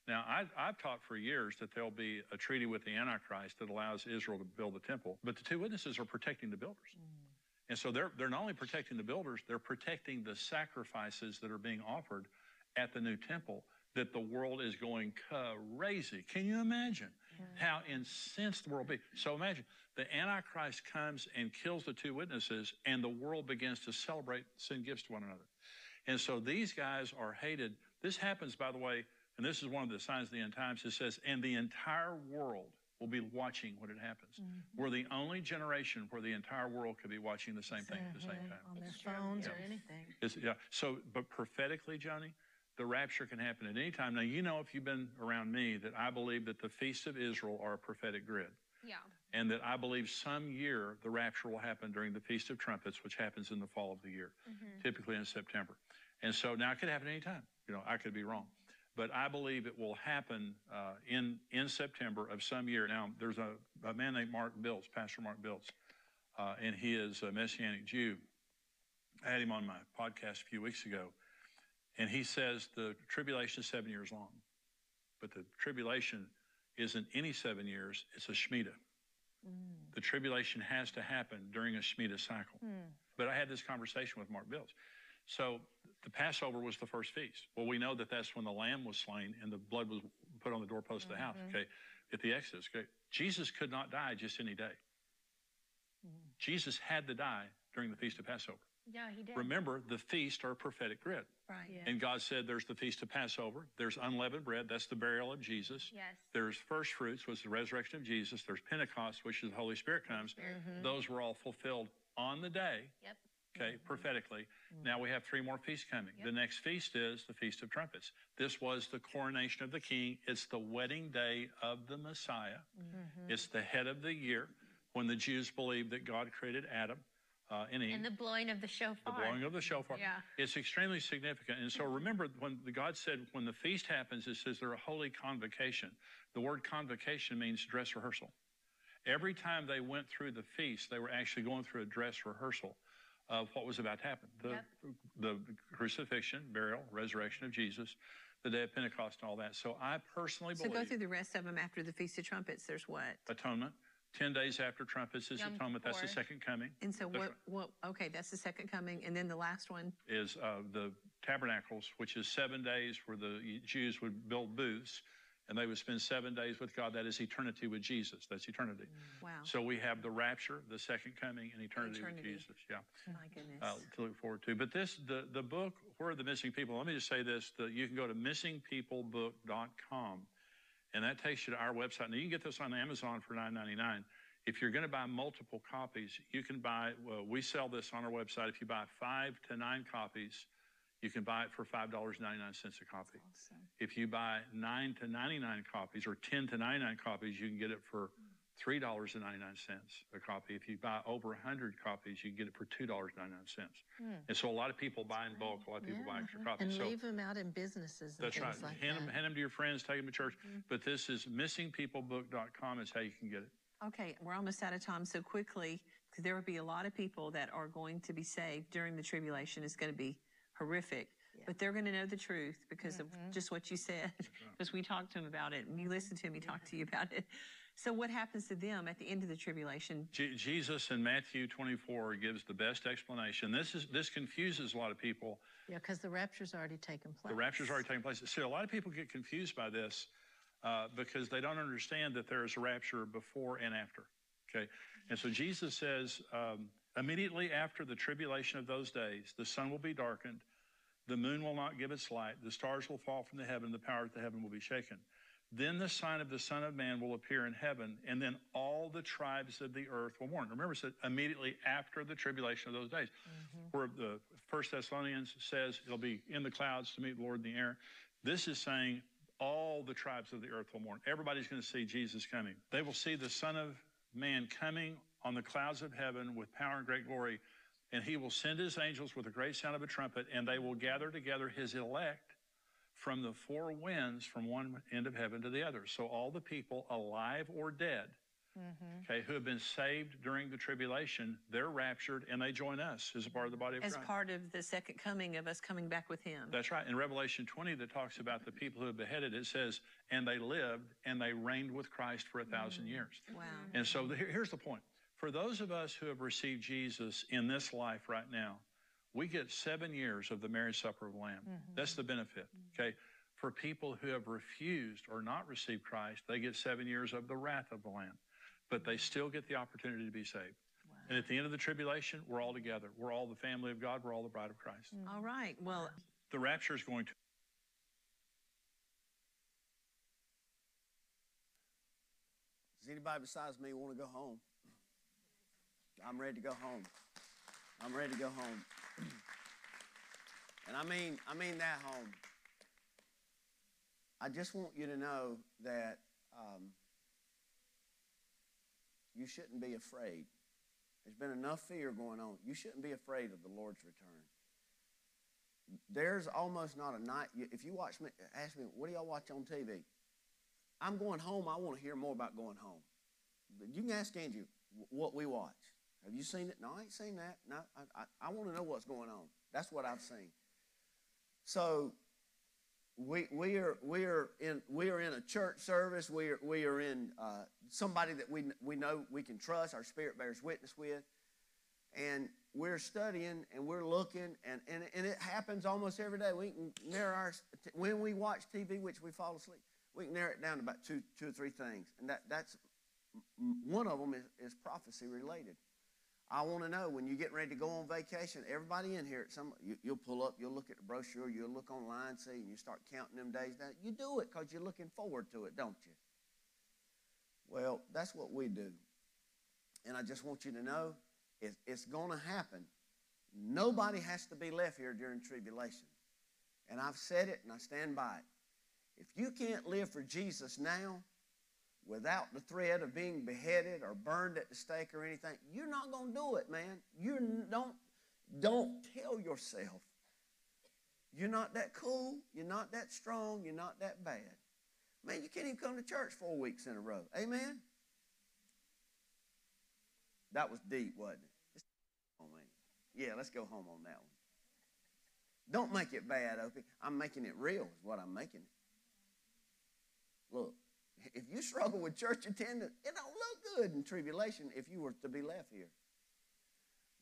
Now I, I've taught for years that there'll be a treaty with the Antichrist that allows Israel to build the temple, but the two witnesses are protecting the builders. Mm. And so they're they're not only protecting the builders, they're protecting the sacrifices that are being offered at the new temple that the world is going crazy. Can you imagine how incensed the world will be? So imagine the Antichrist comes and kills the two witnesses, and the world begins to celebrate, send gifts to one another. And so these guys are hated. This happens, by the way, and this is one of the signs of the end times. It says, and the entire world will be watching when it happens. Mm-hmm. We're the only generation where the entire world could be watching the same thing at the same time. on their phones or anything. It's, yeah. So, but prophetically, Joni, the rapture can happen at any time. Now, you know, if you've been around me, that I believe that the feasts of Israel are a prophetic grid, Yeah. and that I believe some year the rapture will happen during the Feast of Trumpets, which happens in the fall of the year, typically in September. And so now it could happen anytime. You know, I could be wrong. But I believe it will happen uh, in in September of some year. Now, there's a, a man named Mark Biltz, Pastor Mark Biltz, uh, and he is a Messianic Jew. I had him on my podcast a few weeks ago, and he says the tribulation is seven years long, but the tribulation isn't any seven years, it's a Shemitah. Mm. The tribulation has to happen during a Shemitah cycle. Hmm. But I had this conversation with Mark Biltz. So the Passover was the first feast. Well, we know that that's when the lamb was slain and the blood was put on the doorpost of the house, mm-hmm. okay, at the Exodus. Okay. Jesus could not die just any day. Mm. Jesus had to die during the Feast of Passover. Yeah, he did. Remember, the feast are a prophetic grid. Right. Yeah. And God said there's the Feast of Passover, there's unleavened bread, that's the burial of Jesus. Yes. There's first fruits, was the resurrection of Jesus. There's Pentecost, which is the Holy Spirit comes. Mm-hmm. Those were all fulfilled on the day, Yep. okay, mm-hmm. prophetically. Mm-hmm. Now we have three more feasts coming. The next feast is the Feast of Trumpets. This was the coronation of the king. It's the wedding day of the Messiah. It's the head of the year when the Jews believed that God created Adam uh, and And the blowing of the shofar. the blowing of the shofar. Yeah. It's extremely significant. And so remember, when the God said, when the feast happens, it says they're a holy convocation. The word convocation means dress rehearsal. Every time they went through the feast, they were actually going through a dress rehearsal of what was about to happen the, Yep. the crucifixion, burial, resurrection of Jesus, the day of Pentecost, and all that. So I personally So believe So go through the rest of them after the Feast of Trumpets. There's what? atonement. 10 days after trumpets is Yom atonement. That's the Kippur. second coming. And so what, what, okay, that's the second coming. And then the last one, is uh, the tabernacles, which is seven days where the Jews would build booths and they would spend seven days with God. That is eternity with Jesus. That's eternity. wow, So we have the rapture, the second coming, and eternity, Eternity. with Jesus. Yeah, my goodness. uh, to look forward to. But this, the the book, Where Are the Missing People? Let me just say this: that you can go to missingpeoplebook.com, and that takes you to our website. Now you can get this on Amazon for $9.99. If you're going to buy multiple copies, you can buy. Well, we sell this on our website. If you buy five to nine copies, you can buy it for five dollars ninety nine cents a copy. If you buy nine to ninety nine copies or ten to ninety nine copies, you can get it for three dollars and ninety nine cents a copy. If you buy over hundred copies, you can get it for two dollars ninety nine cents. And so a lot of people buy in bulk. A lot of people buy extra copies. And so leave them out in businesses and that's right. like hand, that. Mm-hmm. them, hand them to your friends. Take them to church. But this is missingpeoplebook.com is how you can get it. Okay, we're almost out of time. So quickly, because there will be a lot of people that are going to be saved during the tribulation. It's going to be horrific, but they're going to know the truth because of just what you said. Because we talked to them about it, and you listened to me talk to you about it. So what happens to them at the end of the tribulation? Je- Jesus in Matthew 24 gives the best explanation. This is this confuses a lot of people. Yeah, because the rapture's already taken place. The rapture's already taken place. See, a lot of people get confused by this uh, because they don't understand that there is a rapture before and after. Okay, and so Jesus says um, immediately after the tribulation of those days, the sun will be darkened, the moon will not give its light, the stars will fall from the heaven, the power of the heaven will be shaken. Then the sign of the Son of Man will appear in heaven, and then all the tribes of the earth will mourn. Remember, it said immediately after the tribulation of those days, mm-hmm. where the First Thessalonians says it'll be in the clouds to meet the Lord in the air. This is saying all the tribes of the earth will mourn. Everybody's going to see Jesus coming. They will see the Son of Man coming on the clouds of heaven with power and great glory, and he will send his angels with a great sound of a trumpet, and they will gather together his elect from the four winds from one end of heaven to the other. So all the people alive or dead, mm-hmm. okay, who have been saved during the tribulation, they're raptured and they join us as a part of the body of As Christ. As part of the second coming of us coming back with Him. That's right. In Revelation 20, that talks about the people who have beheaded, it says, and they lived and they reigned with Christ for a thousand mm. years. Wow. And so the, here's the point. For those of us who have received Jesus in this life right now, we get seven years of the marriage supper of the Lamb. Mm-hmm. That's the benefit. Mm-hmm. Okay. For people who have refused or not received Christ, they get seven years of the wrath of the Lamb. But they still get the opportunity to be saved. And at the end of the tribulation, we're all together. We're all the family of God. We're all the bride of Christ. Mm-hmm. All right. Well, The rapture is going to Does anybody besides me want to go home? I'm ready to go home. I'm ready to go home. And I mean, I mean that home. I just want you to know that um, you shouldn't be afraid. There's been enough fear going on. You shouldn't be afraid of the Lord's return. There's almost not a night. If you watch me, ask me, what do y'all watch on TV? I'm going home. I want to hear more about going home. You can ask Andrew what we watch. Have you seen it? No, I ain't seen that. No, I, I, I want to know what's going on. That's what I've seen. So we, we, are, we, are in, we are in a church service. We are, we are in uh, somebody that we, we know we can trust, our spirit bears witness with. And we're studying and we're looking, and, and, and it happens almost every day. We can narrow our, when we watch TV, which we fall asleep, we can narrow it down to about two, two or three things. And that, that's one of them is, is prophecy related. I want to know when you're getting ready to go on vacation, everybody in here, some, you, will pull up, you'll look at the brochure, you'll look online, see, and you start counting them days down. You do it because you're looking forward to it, don't you? Well, that's what we do. And I just want you to know it's, it's going to happen. Nobody has to be left here during tribulation. And I've said it and I stand by it. If you can't live for Jesus now, without the threat of being beheaded or burned at the stake or anything, you're not going to do it, man. You don't don't tell yourself you're not that cool, you're not that strong, you're not that bad. Man, you can't even come to church four weeks in a row. Amen. That was deep, wasn't it? Oh man. Yeah, let's go home on that one. Don't make it bad, Opie. I'm making it real, is what I'm making it. Look, if you struggle with church attendance, it don't look good in tribulation if you were to be left here.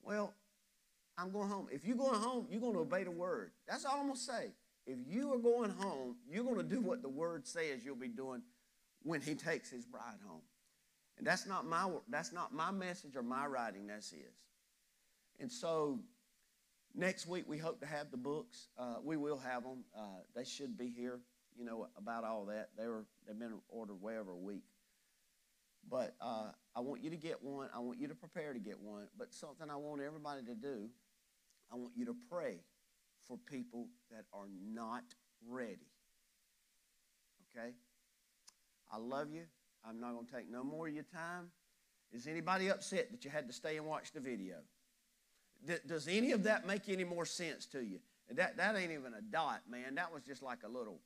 Well, I'm going home. If you're going home, you're going to obey the word. That's all I'm going to say. If you are going home, you're going to do what the word says you'll be doing when he takes his bride home. And that's not my that's not my message or my writing, that's his. And so next week we hope to have the books. Uh, we will have them. Uh, they should be here you know, about all that. They were they've been ordered way over a week. But uh, I want you to get one. I want you to prepare to get one. But something I want everybody to do, I want you to pray for people that are not ready. Okay? I love you. I'm not going to take no more of your time. Is anybody upset that you had to stay and watch the video? does any of that make any more sense to you? That, that ain't even a dot, man. That was just like a little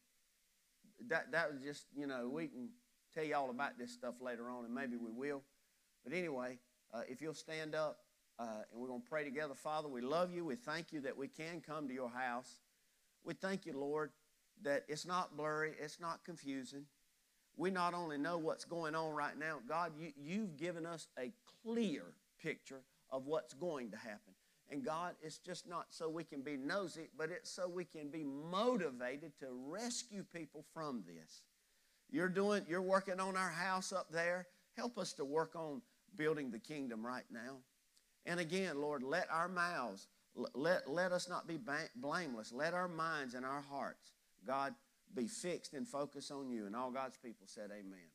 that, that was just, you know, we can tell you all about this stuff later on, and maybe we will. But anyway, uh, if you'll stand up uh, and we're going to pray together. Father, we love you. We thank you that we can come to your house. We thank you, Lord, that it's not blurry, it's not confusing. We not only know what's going on right now, God, you, you've given us a clear picture of what's going to happen. And God, it's just not so we can be nosy, but it's so we can be motivated to rescue people from this. You're doing, you're working on our house up there. Help us to work on building the kingdom right now. And again, Lord, let our mouths, let, let us not be blameless. Let our minds and our hearts, God, be fixed and focused on you. And all God's people said, Amen.